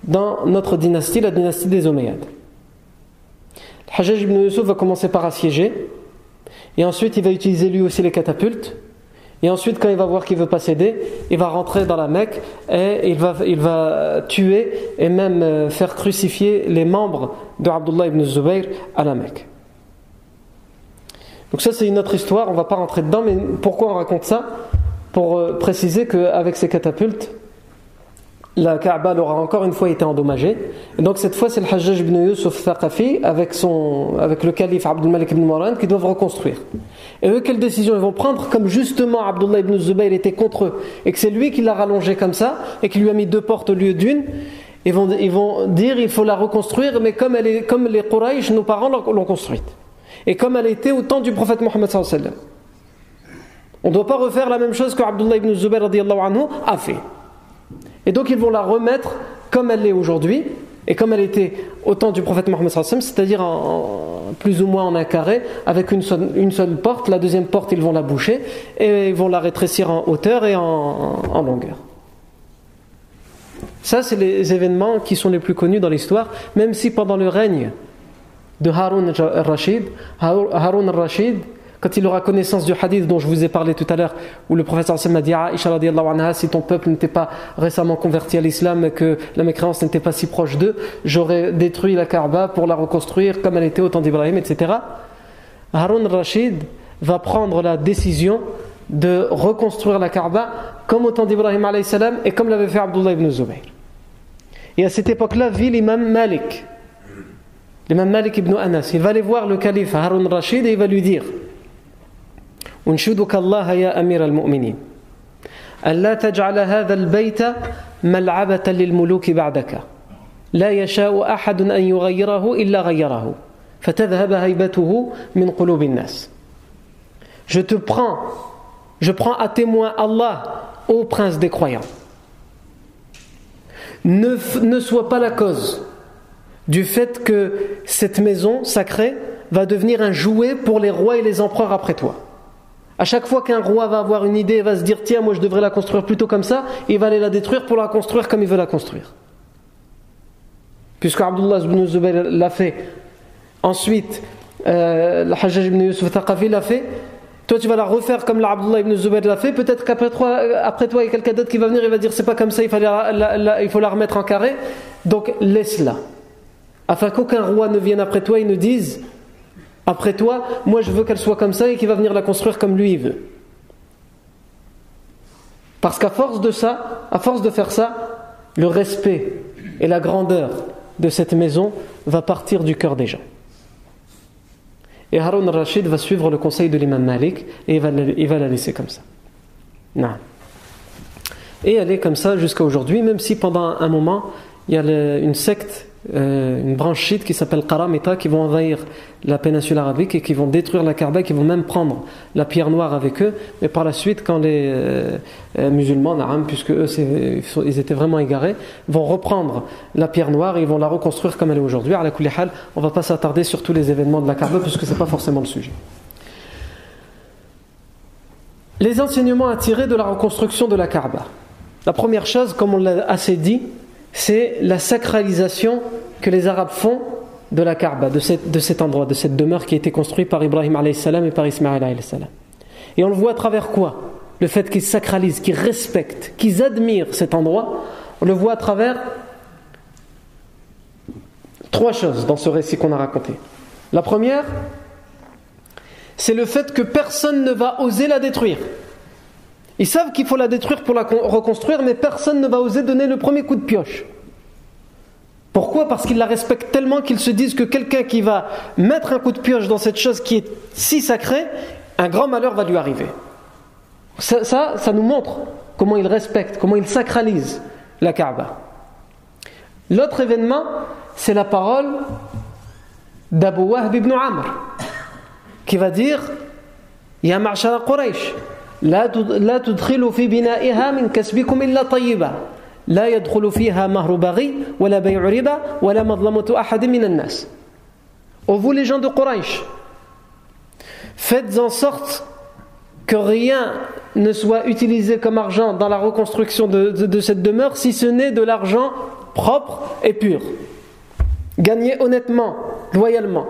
dans notre dynastie, la dynastie des Omeyyades. Hajjaj ibn Yusuf va commencer par assiéger, et ensuite il va utiliser lui aussi les catapultes, et ensuite, quand il va voir qu'il ne veut pas céder, il va rentrer dans la Mecque et il va, il va tuer et même euh, faire crucifier les membres de Abdullah ibn Zubayr à la Mecque. Donc ça c'est une autre histoire, on ne va pas rentrer dedans, mais pourquoi on raconte ça? Pour euh, préciser qu'avec ces catapultes, la Kaaba aura encore une fois été endommagée. Et donc cette fois, c'est le Hajjaj ibn Yusuf Thaqafi avec, son, avec le calife Abdul Malik ibn Marwan qui doivent reconstruire. Et eux, quelle décision ils vont prendre Comme justement Abdullah ibn Zubayr était contre eux et que c'est lui qui l'a rallongé comme ça et qui lui a mis deux portes au lieu d'une, ils vont, ils vont dire il faut la reconstruire, mais comme, elle est, comme les Quraysh, nos parents l'ont construite. Et comme elle était au temps du prophète Mohammed sallallahu On ne doit pas refaire la même chose que Abdullah ibn Zubayr anhu a fait. Et donc ils vont la remettre comme elle l'est aujourd'hui, et comme elle était au temps du prophète Mohammed c'est-à-dire plus ou moins en un carré, avec une seule, porte, la deuxième porte ils vont la boucher, et ils vont la rétrécir en hauteur et en, en longueur. Ça, c'est les événements qui sont les plus connus dans l'histoire, même si pendant le règne de Harun al-Rashid, Harun al-Rashid, quand il aura connaissance du hadith dont je vous ai parlé tout à l'heure, où le professeur Sam a dit anha, si ton peuple n'était pas récemment converti à l'islam et que la mécréance n'était pas si proche d'eux, j'aurais détruit la Kaaba pour la reconstruire comme elle était au temps d'Ibrahim, etc. Harun Rashid va prendre la décision de reconstruire la Kaaba comme au temps d'Ibrahim et comme l'avait fait Abdullah ibn Zubayr. Et à cette époque-là vit l'imam Malik, l'imam Malik ibn Anas. Il va aller voir le calife Harun Rashid et il va lui dire أنشدك الله يا أمير المؤمنين ألا تجعل هذا البيت ملعبة للملوك بعدك لا يشاء أحد أن يغيره إلا غيره فتذهب هيبته من قلوب الناس Je te prends, je prends à témoin Allah, ô prince des croyants. Ne, ne sois pas la cause du fait que cette maison sacrée va devenir un jouet pour les rois et les empereurs après toi. À chaque fois qu'un roi va avoir une idée, va se dire tiens, moi je devrais la construire plutôt comme ça, il va aller la détruire pour la construire comme il veut la construire. Puisque Abdullah ibn Zubayr l'a fait. Ensuite, euh, le Hajjaj ibn Yusuf Taqafi l'a fait. Toi, tu vas la refaire comme l'Abdullah ibn Zubayr l'a fait. Peut-être qu'après toi, après toi, il y a quelqu'un d'autre qui va venir et va dire c'est pas comme ça, il faut la remettre en carré. Donc laisse-la. Afin qu'aucun roi ne vienne après toi et ne dise après toi, moi je veux qu'elle soit comme ça et qu'il va venir la construire comme lui il veut. Parce qu'à force de ça, à force de faire ça, le respect et la grandeur de cette maison va partir du cœur des gens. Et Harun al-Rashid va suivre le conseil de l'imam Malik et il va, il va la laisser comme ça. Non. Et elle est comme ça jusqu'à aujourd'hui, même si pendant un moment, il y a une secte euh, une branche chiite qui s'appelle Qaramita qui vont envahir la péninsule arabique et qui vont détruire la Kaaba, qui vont même prendre la pierre noire avec eux. Mais par la suite, quand les euh, euh, musulmans, puisque eux ils étaient vraiment égarés, vont reprendre la pierre noire et ils vont la reconstruire comme elle est aujourd'hui. À la on ne va pas s'attarder sur tous les événements de la Kaaba puisque ce n'est pas forcément le sujet. Les enseignements à tirer de la reconstruction de la Kaaba. La première chose, comme on l'a assez dit, c'est la sacralisation que les Arabes font de la Kaaba, de, cet endroit, de cette demeure qui a été construite par Ibrahim et par Ismaël Et on le voit à travers quoi? Le fait qu'ils sacralisent, qu'ils respectent, qu'ils admirent cet endroit, on le voit à travers trois choses dans ce récit qu'on a raconté. La première, c'est le fait que personne ne va oser la détruire. Ils savent qu'il faut la détruire pour la reconstruire, mais personne ne va oser donner le premier coup de pioche. Pourquoi? Parce qu'ils la respectent tellement qu'ils se disent que quelqu'un qui va mettre un coup de pioche dans cette chose qui est si sacrée, un grand malheur va lui arriver. Ça, ça, nous montre comment ils respectent, comment ils sacralisent la Kaaba. L'autre événement, c'est la parole d'Abu Wahb ibn Amr, qui va dire Ya ma'shara Quraysh, لا لا تدخلوا في بنائها من كسبكم إلا طيبا لا يدخل فيها مهر بغي ولا بيع ربا ولا مظلمة أحد من الناس Ô vous les gens de Quraysh, faites en sorte que rien ne soit utilisé comme argent dans la reconstruction de, de, de cette demeure si ce n'est de l'argent propre et pur. Gagnez honnêtement, loyalement.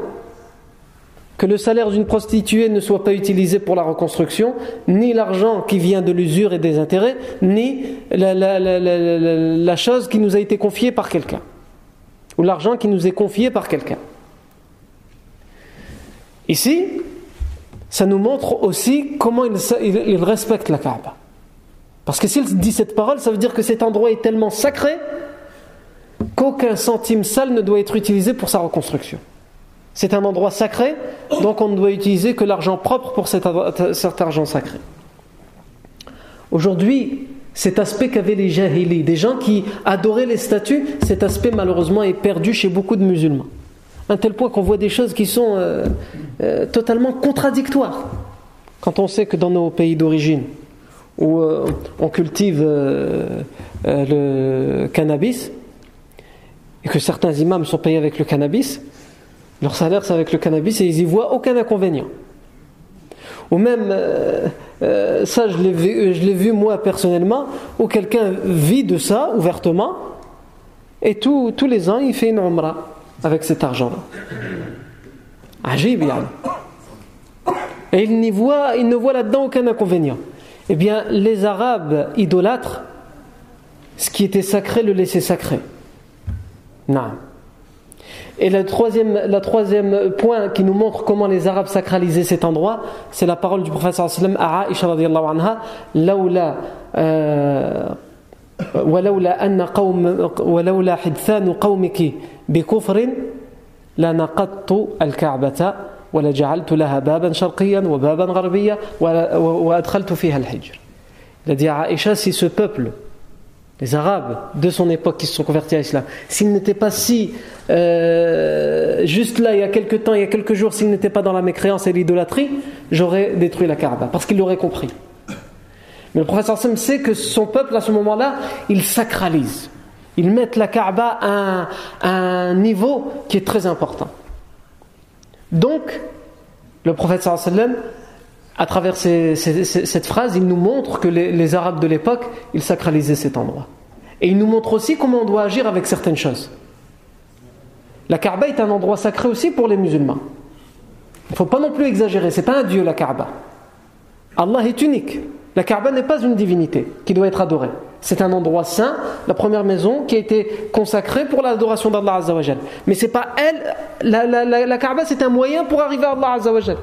que le salaire d'une prostituée ne soit pas utilisé pour la reconstruction, ni l'argent qui vient de l'usure et des intérêts, ni la, chose qui nous a été confiée par quelqu'un, ou l'argent qui nous est confié par quelqu'un. Ici, ça nous montre aussi comment il, il respecte la Kaaba. Parce que s'il dit cette parole, ça veut dire que cet endroit est tellement sacré qu'aucun centime sale ne doit être utilisé pour sa reconstruction. C'est un endroit sacré, donc on ne doit utiliser que l'argent propre pour cet, argent sacré. Aujourd'hui, cet aspect qu'avaient les jahili, des gens qui adoraient les statues, cet aspect malheureusement est perdu chez beaucoup de musulmans. Un tel point qu'on voit des choses qui sont euh, euh, totalement contradictoires. Quand on sait que dans nos pays d'origine, où euh, on cultive le cannabis, et que certains imams sont payés avec le cannabis, leur salaire c'est avec le cannabis et ils y voient aucun inconvénient. Ou même, euh, euh, ça je l'ai vu, moi personnellement, où quelqu'un vit de ça ouvertement et tous les ans il fait une omra avec cet argent-là. Ajib, Et il, n'y voit, il ne voit là-dedans aucun inconvénient. Eh bien, les Arabes idolâtres, ce qui était sacré le laissaient sacré. Non. Et le troisième, la troisième point qui nous montre comment les Arabes sacralisaient cet endroit, c'est la parole du prophète sallam à Aisha radiallahu anha, laoula ولولا أن قوم ولولا حدثان قومك بكفر لنقضت الكعبة ولجعلت لها بابا شرقيا وبابا غربيا وأدخلت فيها الحجر. Il a dit à Aïcha, si ce peuple les Arabes de son époque qui se sont convertis à l'islam, s'ils n'étaient pas si euh, juste là il y a quelques temps, il y a quelques jours, s'ils n'étaient pas dans la mécréance et l'idolâtrie, j'aurais détruit la Kaaba parce qu'ils l'auraient compris. Mais le professeur Sam sait que son peuple à ce moment-là, il sacralise. Ils mettent la Kaaba à un, niveau qui est très important. Donc, le prophète sallam à travers cette phrase, il nous montre que les, Arabes de l'époque, ils sacralisaient cet endroit. Et il nous montre aussi comment on doit agir avec certaines choses. La Kaaba est un endroit sacré aussi pour les musulmans. Il ne faut pas non plus exagérer, c'est pas un dieu la Kaaba. Allah est unique. La Kaaba n'est pas une divinité qui doit être adorée. C'est un endroit saint, la première maison qui a été consacrée pour l'adoration d'Allah Azzawajal. Mais c'est pas elle, la, la Kaaba c'est un moyen pour arriver à Allah Azzawajal.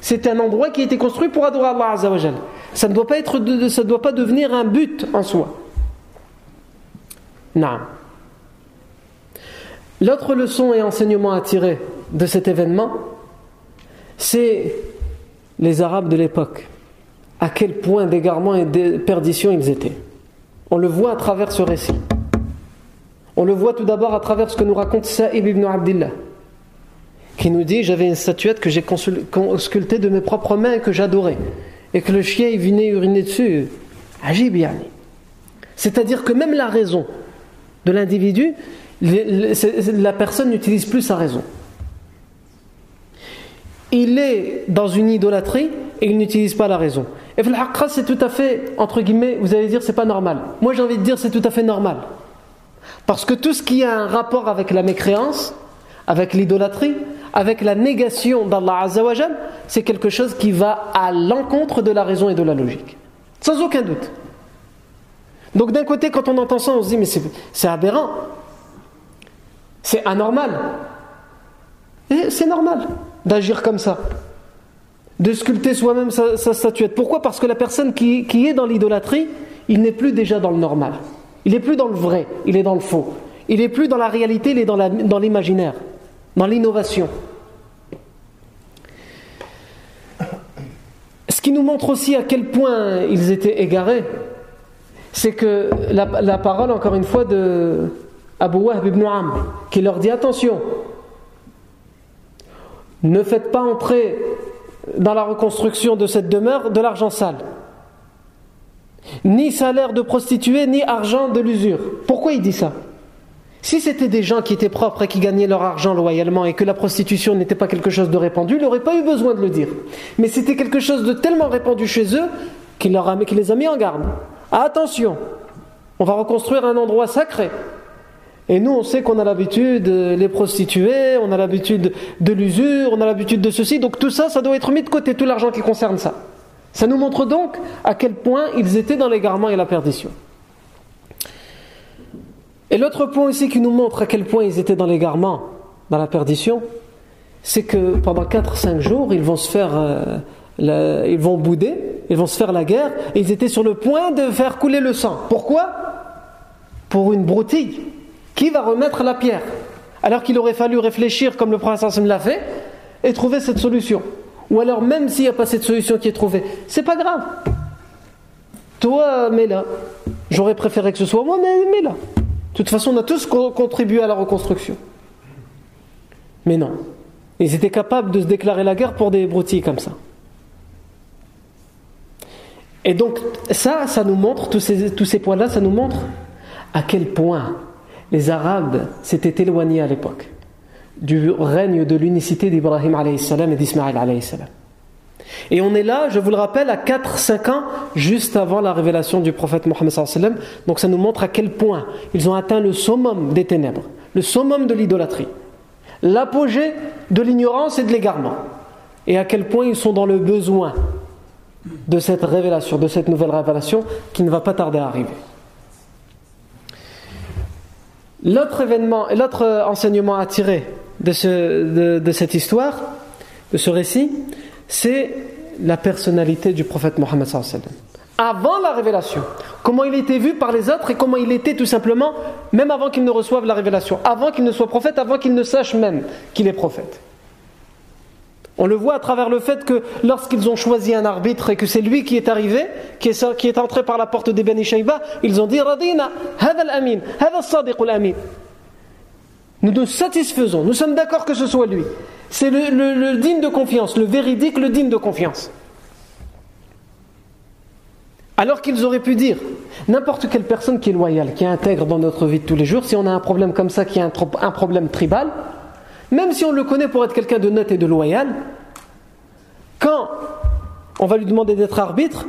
C'est un endroit qui a été construit pour adorer Allah Azzawajal. Ça ne doit pas, être ça ne doit pas devenir un but en soi. L'autre leçon et enseignement à tirer de cet événement, c'est les Arabes de l'époque. À quel point d'égarement et de perdition ils étaient. On le voit à travers ce récit. On le voit tout d'abord à travers ce que nous raconte Sa'ib ibn Abdillah qui nous dit J'avais une statuette que j'ai sculptée de mes propres mains et que j'adorais, et que le chien il venait uriner dessus. Ajib C'est-à-dire que même la raison de l'individu, la personne n'utilise plus sa raison. Il est dans une idolâtrie et il n'utilise pas la raison. Et c'est tout à fait, entre guillemets, vous allez dire c'est pas normal. Moi j'ai envie de dire c'est tout à fait normal. Parce que tout ce qui a un rapport avec la mécréance, avec l'idolâtrie, avec la négation d'Allah Azzawajal, c'est quelque chose qui va à l'encontre de la raison et de la logique. Sans aucun doute. Donc d'un côté, quand on entend ça, on se dit, mais c'est aberrant. C'est anormal. Et c'est normal d'agir comme ça. De sculpter soi-même sa, statuette. Pourquoi? Parce que la personne qui, est dans l'idolâtrie, il n'est plus déjà dans le normal. Il n'est plus dans le vrai, il est dans le faux. Il n'est plus dans la réalité, il est dans l'imaginaire dans l'innovation. Ce qui nous montre aussi à quel point ils étaient égarés, c'est que la, parole, encore une fois, de Abu Wahb ibn qui leur dit attention, ne faites pas entrer dans la reconstruction de cette demeure de l'argent sale. Ni salaire de prostituée, ni argent de l'usure. Pourquoi il dit ça? Si c'était des gens qui étaient propres et qui gagnaient leur argent loyalement et que la prostitution n'était pas quelque chose de répandu, il n'aurait pas eu besoin de le dire. Mais c'était quelque chose de tellement répandu chez eux qu'il, les a mis en garde. Attention, on va reconstruire un endroit sacré. Et nous, on sait qu'on a l'habitude de les prostituer, on a l'habitude de l'usure, on a l'habitude de ceci. Donc tout ça, ça doit être mis de côté, tout l'argent qui concerne ça. Ça nous montre donc à quel point ils étaient dans l'égarement et la perdition. Et l'autre point aussi qui nous montre à quel point ils étaient dans l'égarement, dans la perdition, c'est que pendant 4-5 jours, ils vont se faire, euh, ils vont bouder, ils vont se faire la guerre, et ils étaient sur le point de faire couler le sang. Pourquoi? Pour une broutille. Qui va remettre la pierre? Alors qu'il aurait fallu réfléchir comme le prince l'a fait et trouver cette solution. Ou alors même s'il n'y a pas cette solution qui est trouvée, c'est pas grave. Toi, mets-la. J'aurais préféré que ce soit moi, mais mets-la. De toute façon, on a tous contribué à la reconstruction. Mais non. Ils étaient capables de se déclarer la guerre pour des broutilles comme ça. Et donc, ça, ça nous montre, tous ces, points-là, ça nous montre à quel point les Arabes s'étaient éloignés à l'époque du règne de l'unicité d'Ibrahim et d'Ismaël Et on est là, je vous le rappelle, à 4-5 ans, juste avant la révélation du prophète Mohammed. Donc ça nous montre à quel point ils ont atteint le summum des ténèbres, le summum de l'idolâtrie, l'apogée de l'ignorance et de l'égarement. Et à quel point ils sont dans le besoin de cette révélation, de cette nouvelle révélation qui ne va pas tarder à arriver. L'autre événement, l'autre enseignement à tirer de, ce, de, cette histoire, de ce récit, c'est la personnalité du prophète Mohammed avant la révélation, comment il était vu par les autres et comment il était tout simplement, même avant qu'il ne reçoive la révélation, avant qu'il ne soit prophète, avant qu'il ne sache même qu'il est prophète. On le voit à travers le fait que lorsqu'ils ont choisi un arbitre et que c'est lui qui est arrivé, qui est, entré par la porte des Beni ils ont dit Radina, amin, amin. Nous nous satisfaisons, nous sommes d'accord que ce soit lui. C'est le, digne de confiance, le véridique, le digne de confiance. Alors qu'ils auraient pu dire, n'importe quelle personne qui est loyale, qui intègre dans notre vie de tous les jours, si on a un problème comme ça, qui est un problème tribal, même si on le connaît pour être quelqu'un de net et de loyal, quand on va lui demander d'être arbitre,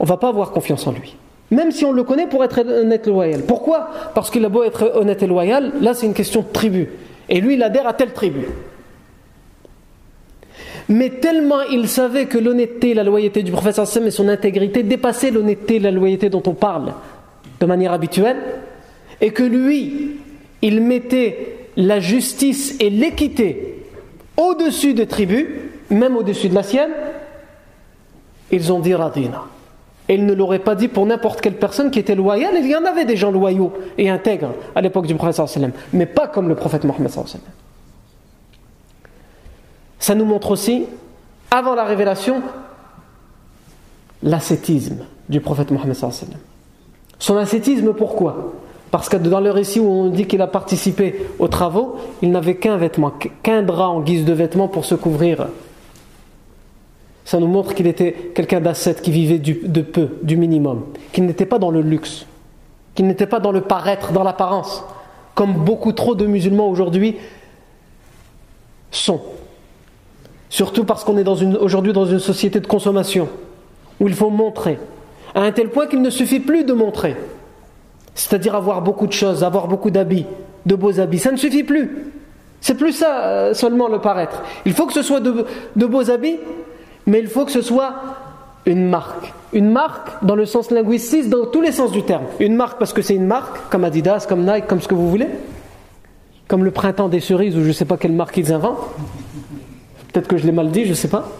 on ne va pas avoir confiance en lui. Même si on le connaît pour être honnête et loyal. Pourquoi? Parce qu'il a beau être honnête et loyal, là c'est une question de tribu. Et lui, il adhère à telle tribu. Mais tellement il savait que l'honnêteté et la loyauté du prophète Sam et son intégrité dépassaient l'honnêteté et la loyauté dont on parle de manière habituelle, et que lui, il mettait la justice et l'équité au-dessus des tribus, même au-dessus de la sienne, ils ont dit Radina. Et ils ne l'auraient pas dit pour n'importe quelle personne qui était loyale. Il y en avait des gens loyaux et intègres à l'époque du prophète mais pas comme le prophète Mohammed Ça nous montre aussi, avant la révélation, l'ascétisme du prophète Mohammed Son ascétisme, pourquoi? Parce que dans le récit où on dit qu'il a participé aux travaux, il n'avait qu'un vêtement, qu'un drap en guise de vêtement pour se couvrir. Ça nous montre qu'il était quelqu'un d'ascète qui vivait de peu, du minimum, qu'il n'était pas dans le luxe, qu'il n'était pas dans le paraître, dans l'apparence, comme beaucoup trop de musulmans aujourd'hui sont. Surtout parce qu'on est aujourd'hui dans une société de consommation où il faut montrer, à un tel point qu'il ne suffit plus de montrer. C'est-à-dire avoir beaucoup de choses, avoir beaucoup d'habits, de beaux habits. Ça ne suffit plus. C'est plus ça euh, seulement le paraître. Il faut que ce soit de, beaux habits, mais il faut que ce soit une marque. Une marque dans le sens linguistique, dans tous les sens du terme. Une marque parce que c'est une marque, comme Adidas, comme Nike, comme ce que vous voulez. Comme le printemps des cerises, ou je ne sais pas quelle marque ils inventent. Peut-être que je l'ai mal dit, je ne sais pas.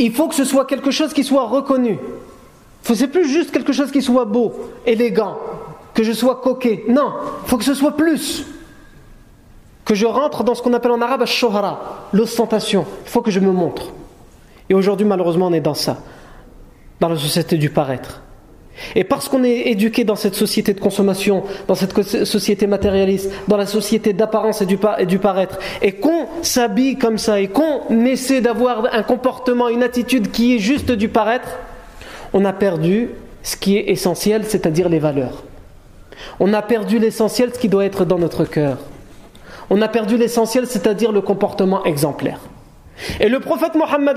Il faut que ce soit quelque chose qui soit reconnu. C'est plus juste quelque chose qui soit beau, élégant, que je sois coquet. Non, il faut que ce soit plus. Que je rentre dans ce qu'on appelle en arabe shohara, l'ostentation. Il faut que je me montre. Et aujourd'hui, malheureusement, on est dans ça, dans la société du paraître. Et parce qu'on est éduqué dans cette société de consommation, dans cette société matérialiste, dans la société d'apparence et et du paraître, et qu'on s'habille comme ça, et qu'on essaie d'avoir un comportement, une attitude qui est juste du paraître, on a perdu ce qui est essentiel, c'est-à-dire les valeurs. On a perdu l'essentiel, ce qui doit être dans notre cœur. On a perdu l'essentiel, c'est-à-dire le comportement exemplaire. Et le prophète Mohammed,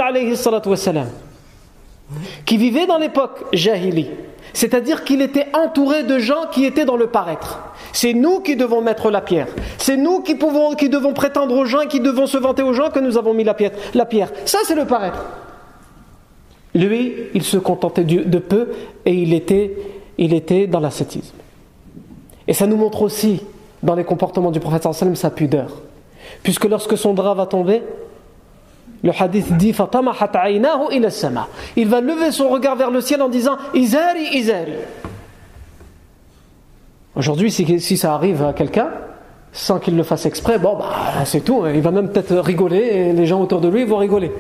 qui vivait dans l'époque jahili, C'est-à-dire qu'il était entouré de gens qui étaient dans le paraître. C'est nous qui devons mettre la pierre. C'est nous qui, pouvons, qui devons prétendre aux gens, qui devons se vanter aux gens que nous avons mis la pierre. La pierre. Ça, c'est le paraître. Lui, il se contentait de peu et il était, il était dans l'ascétisme. Et ça nous montre aussi, dans les comportements du prophète sallam, sa pudeur. Puisque lorsque son drap va tomber, le hadith dit Il va lever son regard vers le ciel en disant Izari, Izari. Aujourd'hui, si, ça arrive à quelqu'un, sans qu'il le fasse exprès, bon, bah, c'est tout. Hein. Il va même peut-être rigoler et les gens autour de lui vont rigoler.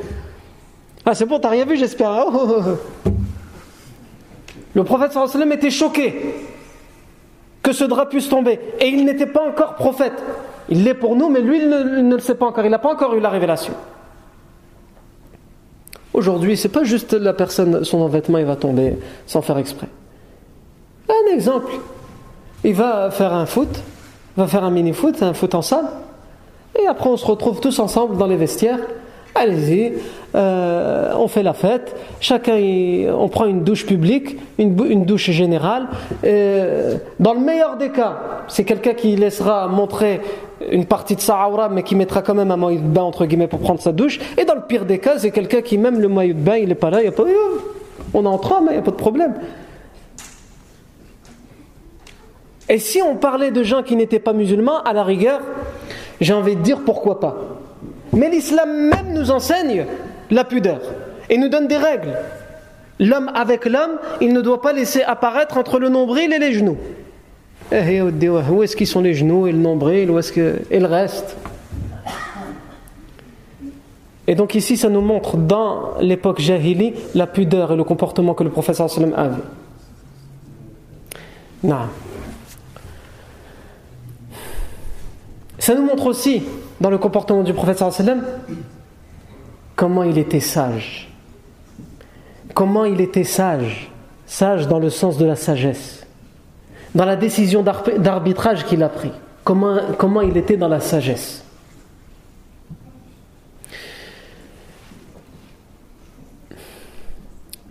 Ah, c'est bon, t'as rien vu, j'espère. Hein. [laughs] Le prophète sallam était choqué que ce drap puisse tomber. Et il n'était pas encore prophète. Il l'est pour nous, mais lui, il ne, le sait pas encore. Il n'a pas encore eu la révélation. Aujourd'hui, c'est pas juste la personne, son vêtement, il va tomber sans faire exprès. Un exemple. Il va faire un foot, va faire un mini-foot, un foot en salle, et après on se retrouve tous ensemble dans les vestiaires. Allez-y, euh, on fait la fête, chacun on prend une douche publique, une, douche générale. dans le meilleur des cas, c'est quelqu'un qui laissera montrer une partie de sa aura, mais qui mettra quand même un maillot de bain entre guillemets pour prendre sa douche. Et dans le pire des cas, c'est quelqu'un qui même le maillot de bain, il n'est pas là, il y a pas, on entre mais il n'y a pas de problème. Et si on parlait de gens qui n'étaient pas musulmans, à la rigueur, j'ai envie de dire pourquoi pas. Mais l'islam même nous enseigne la pudeur et nous donne des règles. L'homme avec l'homme, il ne doit pas laisser apparaître entre le nombril et les genoux. Eh, eh, où est-ce qu'ils sont les genoux et le nombril? Où est-ce que... Et le reste? Et donc ici, ça nous montre dans l'époque jahili la pudeur et le comportement que le professeur sallam avait. Non. Ça nous montre aussi, dans le comportement du prophète comment il était sage. Comment il était sage. Sage dans le sens de la sagesse. Dans la décision d'arbitrage qu'il a pris. Comment, comment il était dans la sagesse.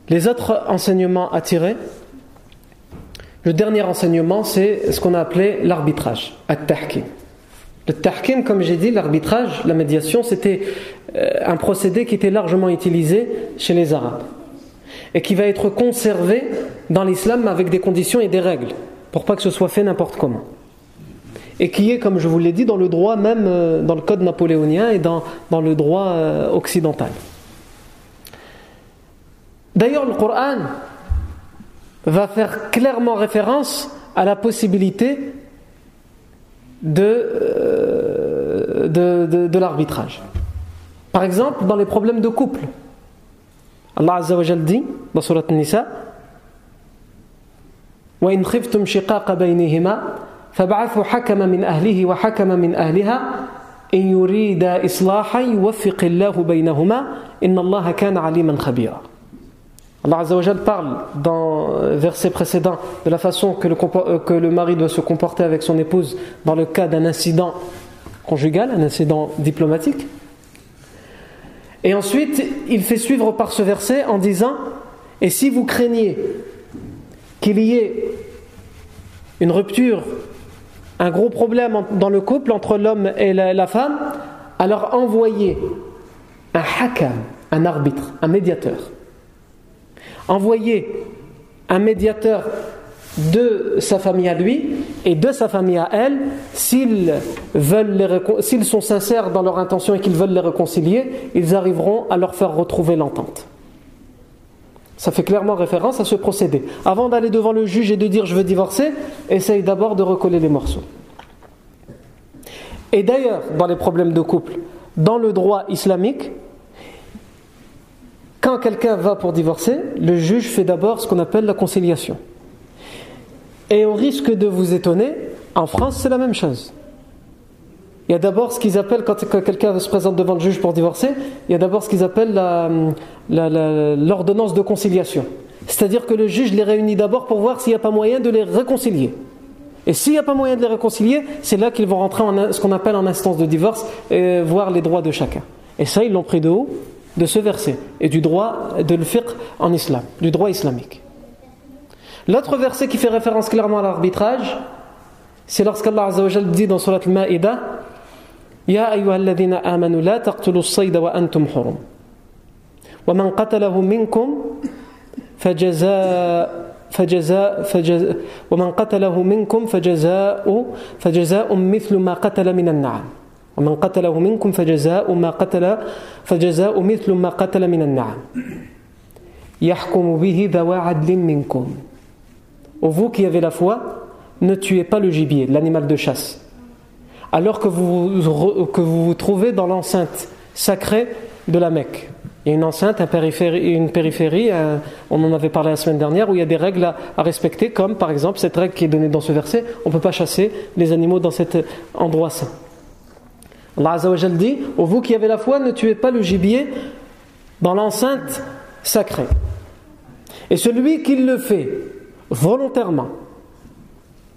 Les autres enseignements à tirer, le dernier enseignement, c'est ce qu'on a appelé l'arbitrage, at-tahkim. Le tahkim, comme j'ai dit, l'arbitrage, la médiation, c'était euh, un procédé qui était largement utilisé chez les Arabes et qui va être conservé dans l'islam avec des conditions et des règles pour pas que ce soit fait n'importe comment. Et qui est, comme je vous l'ai dit, dans le droit même, euh, dans le code napoléonien et dans, dans le droit euh, occidental. D'ailleurs, le Coran va faire clairement référence à la possibilité euh, de, de, de, l'arbitrage. Par exemple, dans les problèmes de couple, Allah Azza wa dit dans Surat Nisa وإن خفتم شقاق بينهما فابعثوا حكما من أهله وحكما من أهلها إن يريد إصلاحا يوفق الله بينهما إن الله كان عليما خبيرا Allah Azzawajal parle dans le verset précédent de la façon que le, euh, que le mari doit se comporter avec son épouse dans le cas d'un incident conjugal, un incident diplomatique. Et ensuite, il fait suivre par ce verset en disant Et si vous craignez qu'il y ait une rupture, un gros problème dans le couple entre l'homme et la, femme, alors envoyez un hakam, un arbitre, un médiateur envoyer un médiateur de sa famille à lui et de sa famille à elle, s'ils veulent s'ils sont sincères dans leur intention et qu'ils veulent les réconcilier, ils arriveront à leur faire retrouver l'entente. Ça fait clairement référence à ce procédé. Avant d'aller devant le juge et de dire je veux divorcer, essaye d'abord de recoller les morceaux. Et d'ailleurs, dans les problèmes de couple, dans le droit islamique, quand quelqu'un va pour divorcer, le juge fait d'abord ce qu'on appelle la conciliation. Et au risque de vous étonner, en France, c'est la même chose. Il y a d'abord ce qu'ils appellent, quand quelqu'un se présente devant le juge pour divorcer, il y a d'abord ce qu'ils appellent l'ordonnance de conciliation. C'est-à-dire que le juge les réunit d'abord pour voir s'il n'y a pas moyen de les réconcilier. Et s'il n'y a pas moyen de les réconcilier, c'est là qu'ils vont rentrer en ce qu'on appelle en instance de divorce et voir les droits de chacun. Et ça, ils l'ont pris de haut de ce verset et du droit de le fiqh en islam, du droit islamique. L'autre verset qui fait référence clairement à l'arbitrage, c'est lorsqu'Allah Azzawajal dit dans Surat Al-Ma'ida Ya ayyuhalladhina amanu la taqtulu as-sayda wa antum hurum. Wa man qatalahu minkum فجزاء فجزاء فجزاء ومن قتله منكم فجزاء فجزاء مثل ما قتل من النعم ومن قتله منكم فجزاء ما قتل فجزاء مثل ما قتل من النعم يحكم به ذوى عدل منكم vous qui avez la foi, ne tuez pas le gibier, l'animal de chasse. Alors que vous, vous trouvez dans l'enceinte sacrée de la Mecque. Il y a une enceinte, une périphérie, on en avait parlé la semaine dernière, où il y a des règles à, respecter, comme par exemple cette règle qui est donnée dans ce verset, on ne peut pas chasser les animaux dans cet endroit saint. Allah dit, vous qui avez la foi, ne tuez pas le gibier dans l'enceinte sacrée. Et celui qui le fait volontairement,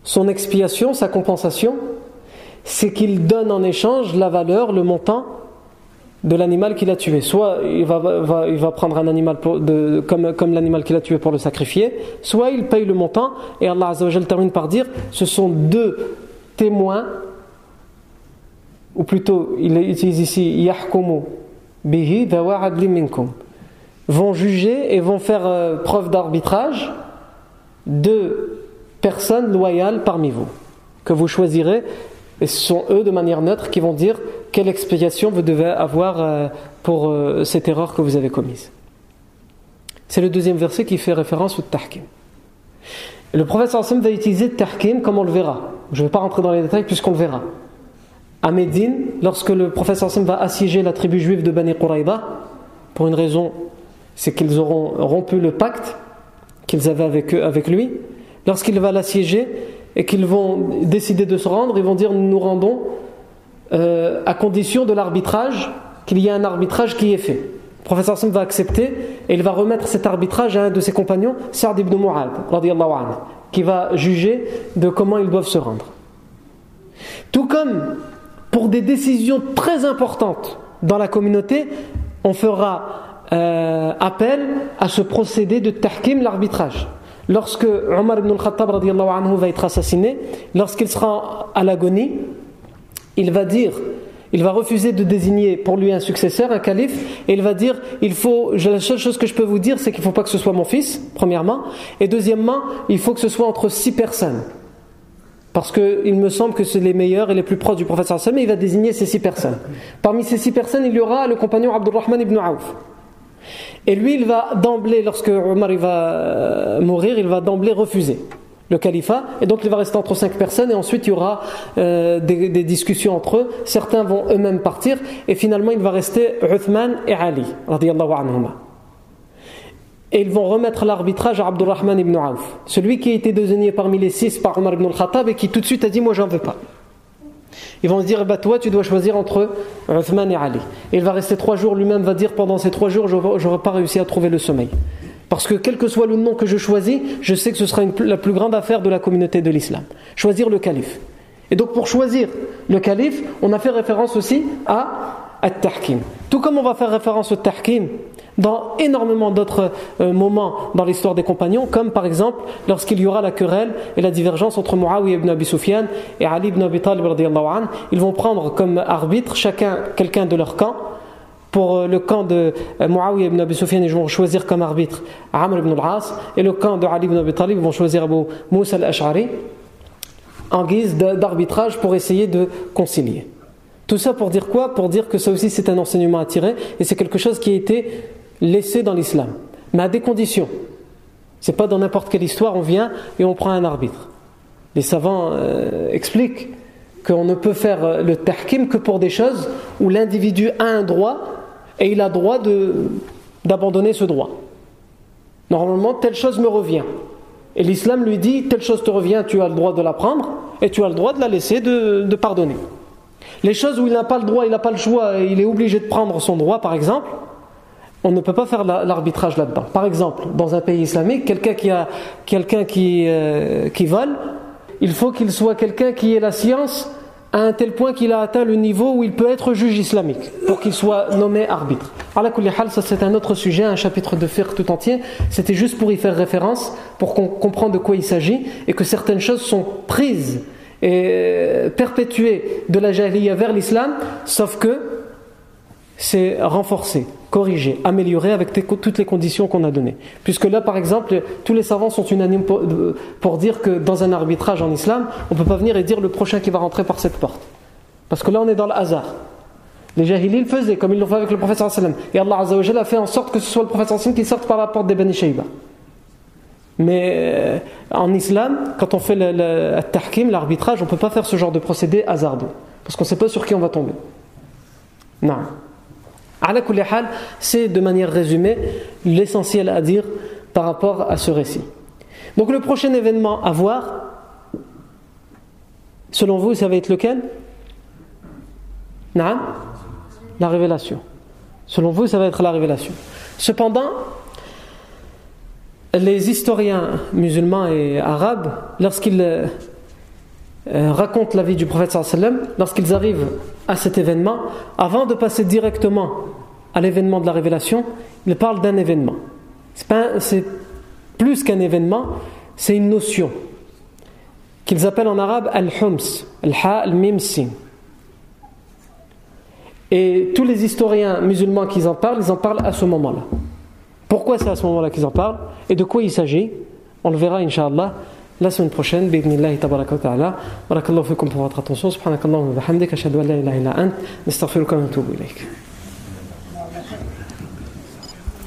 son expiation, sa compensation, c'est qu'il donne en échange la valeur, le montant de l'animal qu'il a tué. Soit il va, prendre un animal comme, comme l'animal qu'il a tué pour le sacrifier, soit il paye le montant. Et Allah Azzawajal termine par dire ce sont deux témoins, ou plutôt il utilise ici yahkumu bihi minkum, vont juger et vont faire euh, preuve d'arbitrage deux personnes loyales parmi vous, que vous choisirez, et ce sont eux de manière neutre qui vont dire quelle explication vous devez avoir euh, pour euh, cette erreur que vous avez commise. C'est le deuxième verset qui fait référence au tahkim. Le prophète sallam va utiliser tahkim comme on le verra. Je ne vais pas rentrer dans les détails puisqu'on le verra. À Médine, lorsque le prophète sallam va assiéger la tribu juive de Bani Quraïba, pour une raison, c'est qu'ils auront rompu le pacte qu'ils avaient avec, eux, avec lui. Lorsqu'il va l'assiéger et qu'ils vont décider de se rendre, ils vont dire nous nous rendons euh, à condition de l'arbitrage, qu'il y ait un arbitrage qui est fait. Le professeur Sam va accepter et il va remettre cet arbitrage à un de ses compagnons, Sa'd ibn Mu'ad, qui va juger de comment ils doivent se rendre. Tout comme pour des décisions très importantes dans la communauté, on fera euh, appel à ce procédé de tahkim, l'arbitrage. Lorsque Omar ibn al-Khattab va être assassiné, lorsqu'il sera à l'agonie, il va dire, il va refuser de désigner pour lui un successeur, un calife, et il va dire, il faut, la seule chose que je peux vous dire, c'est qu'il ne faut pas que ce soit mon fils, premièrement, et deuxièmement, il faut que ce soit entre six personnes. Parce qu'il me semble que c'est les meilleurs et les plus proches du professeur Sam, et il va désigner ces six personnes. Parmi ces six personnes, il y aura le compagnon Abdurrahman ibn Auf. Et lui, il va d'emblée, lorsque Omar va euh, mourir, il va d'emblée refuser le califat, et donc il va rester entre cinq personnes, et ensuite il y aura euh, des, discussions entre eux. Certains vont eux-mêmes partir, et finalement il va rester Uthman et Ali, Et ils vont remettre l'arbitrage à Abdurrahman ibn Auf, celui qui a été désigné parmi les six par Omar ibn al-Khattab et qui tout de suite a dit Moi j'en veux pas. Ils vont se dire bah, Toi tu dois choisir entre Uthman et Ali. Et il va rester trois jours, lui-même va dire Pendant ces trois jours, j'aurais pas réussi à trouver le sommeil. Parce que quel que soit le nom que je choisis, je sais que ce sera la plus grande affaire de la communauté de l'islam. Choisir le calife. Et donc pour choisir le calife, on a fait référence aussi à At-Tahkim. Tout comme on va faire référence au Tahkim dans énormément d'autres euh, moments dans l'histoire des compagnons, comme par exemple lorsqu'il y aura la querelle et la divergence entre Muawiyah ibn Abi Sufyan et Ali ibn Abi Talib, ils vont prendre comme arbitre chacun quelqu'un de leur camp. Pour euh, le camp de euh, Muawiyah ibn Abi Sufyan, ils vont choisir comme arbitre Amr ibn al-As, et le camp de Ali ibn Abi Talib, ils vont choisir Abu Moussa al-Ash'ari en guise d'arbitrage pour essayer de concilier. Tout ça pour dire quoi? Pour dire que ça aussi c'est un enseignement à tirer et c'est quelque chose qui a été laissé dans l'islam, mais à des conditions. C'est pas dans n'importe quelle histoire on vient et on prend un arbitre. Les savants euh, expliquent qu'on ne peut faire le tahkim que pour des choses où l'individu a un droit et il a droit d'abandonner ce droit. Normalement, telle chose me revient. Et l'islam lui dit, telle chose te revient, tu as le droit de la prendre, et tu as le droit de la laisser, de, pardonner. Les choses où il n'a pas le droit, il n'a pas le choix, il est obligé de prendre son droit, par exemple, on ne peut pas faire l'arbitrage là-dedans. Par exemple, dans un pays islamique, quelqu'un euh, qui vole, il faut qu'il soit quelqu'un qui ait la science à un tel point qu'il a atteint le niveau où il peut être juge islamique pour qu'il soit nommé arbitre. Ça c'est un autre sujet, un chapitre de fiqh tout entier. C'était juste pour y faire référence, pour qu'on comprenne de quoi il s'agit et que certaines choses sont prises et perpétuées de la jahiliya vers l'islam, sauf que c'est renforcé, corrigé, amélioré avec toutes les conditions qu'on a données. Puisque là, par exemple, tous les savants sont unanimes pour, dire que dans un arbitrage en islam, on ne peut pas venir et dire le prochain qui va rentrer par cette porte. Parce que là, on est dans le hasard. Les jahili le faisaient, comme ils l'ont fait avec le prophète sallam. Et Allah a fait en sorte que ce soit le prophète sallam qui sorte par la porte des Bani Shayba. Mais euh, en islam, quand on fait le, le, tahkim, l'arbitrage, on ne peut pas faire ce genre de procédé hasardeux. Parce qu'on ne sait pas sur qui on va tomber. Non c'est de manière résumée l'essentiel à dire par rapport à ce récit. Donc le prochain événement à voir, selon vous, ça va être lequel? La révélation. Selon vous, ça va être la révélation. Cependant, les historiens musulmans et arabes, lorsqu'ils euh, racontent la vie du prophète lorsqu'ils arrivent à cet événement, avant de passer directement à l'événement de la révélation, il parle d'un événement. C'est plus qu'un événement, c'est une notion qu'ils appellent en arabe al-hums, al-ha, al-mim, sin. Et tous les historiens musulmans qui en parlent, ils en parlent à ce moment-là. Pourquoi c'est à ce moment-là qu'ils en parlent et de quoi il s'agit On le verra, inshallah la semaine prochaine باذن tabarak wa ta'ala barakallahu fikum pour votre attention subhanakallahu wa bihamdika ashhadu an la ilaha illa ant nastaghfiruka wa natubu ilayk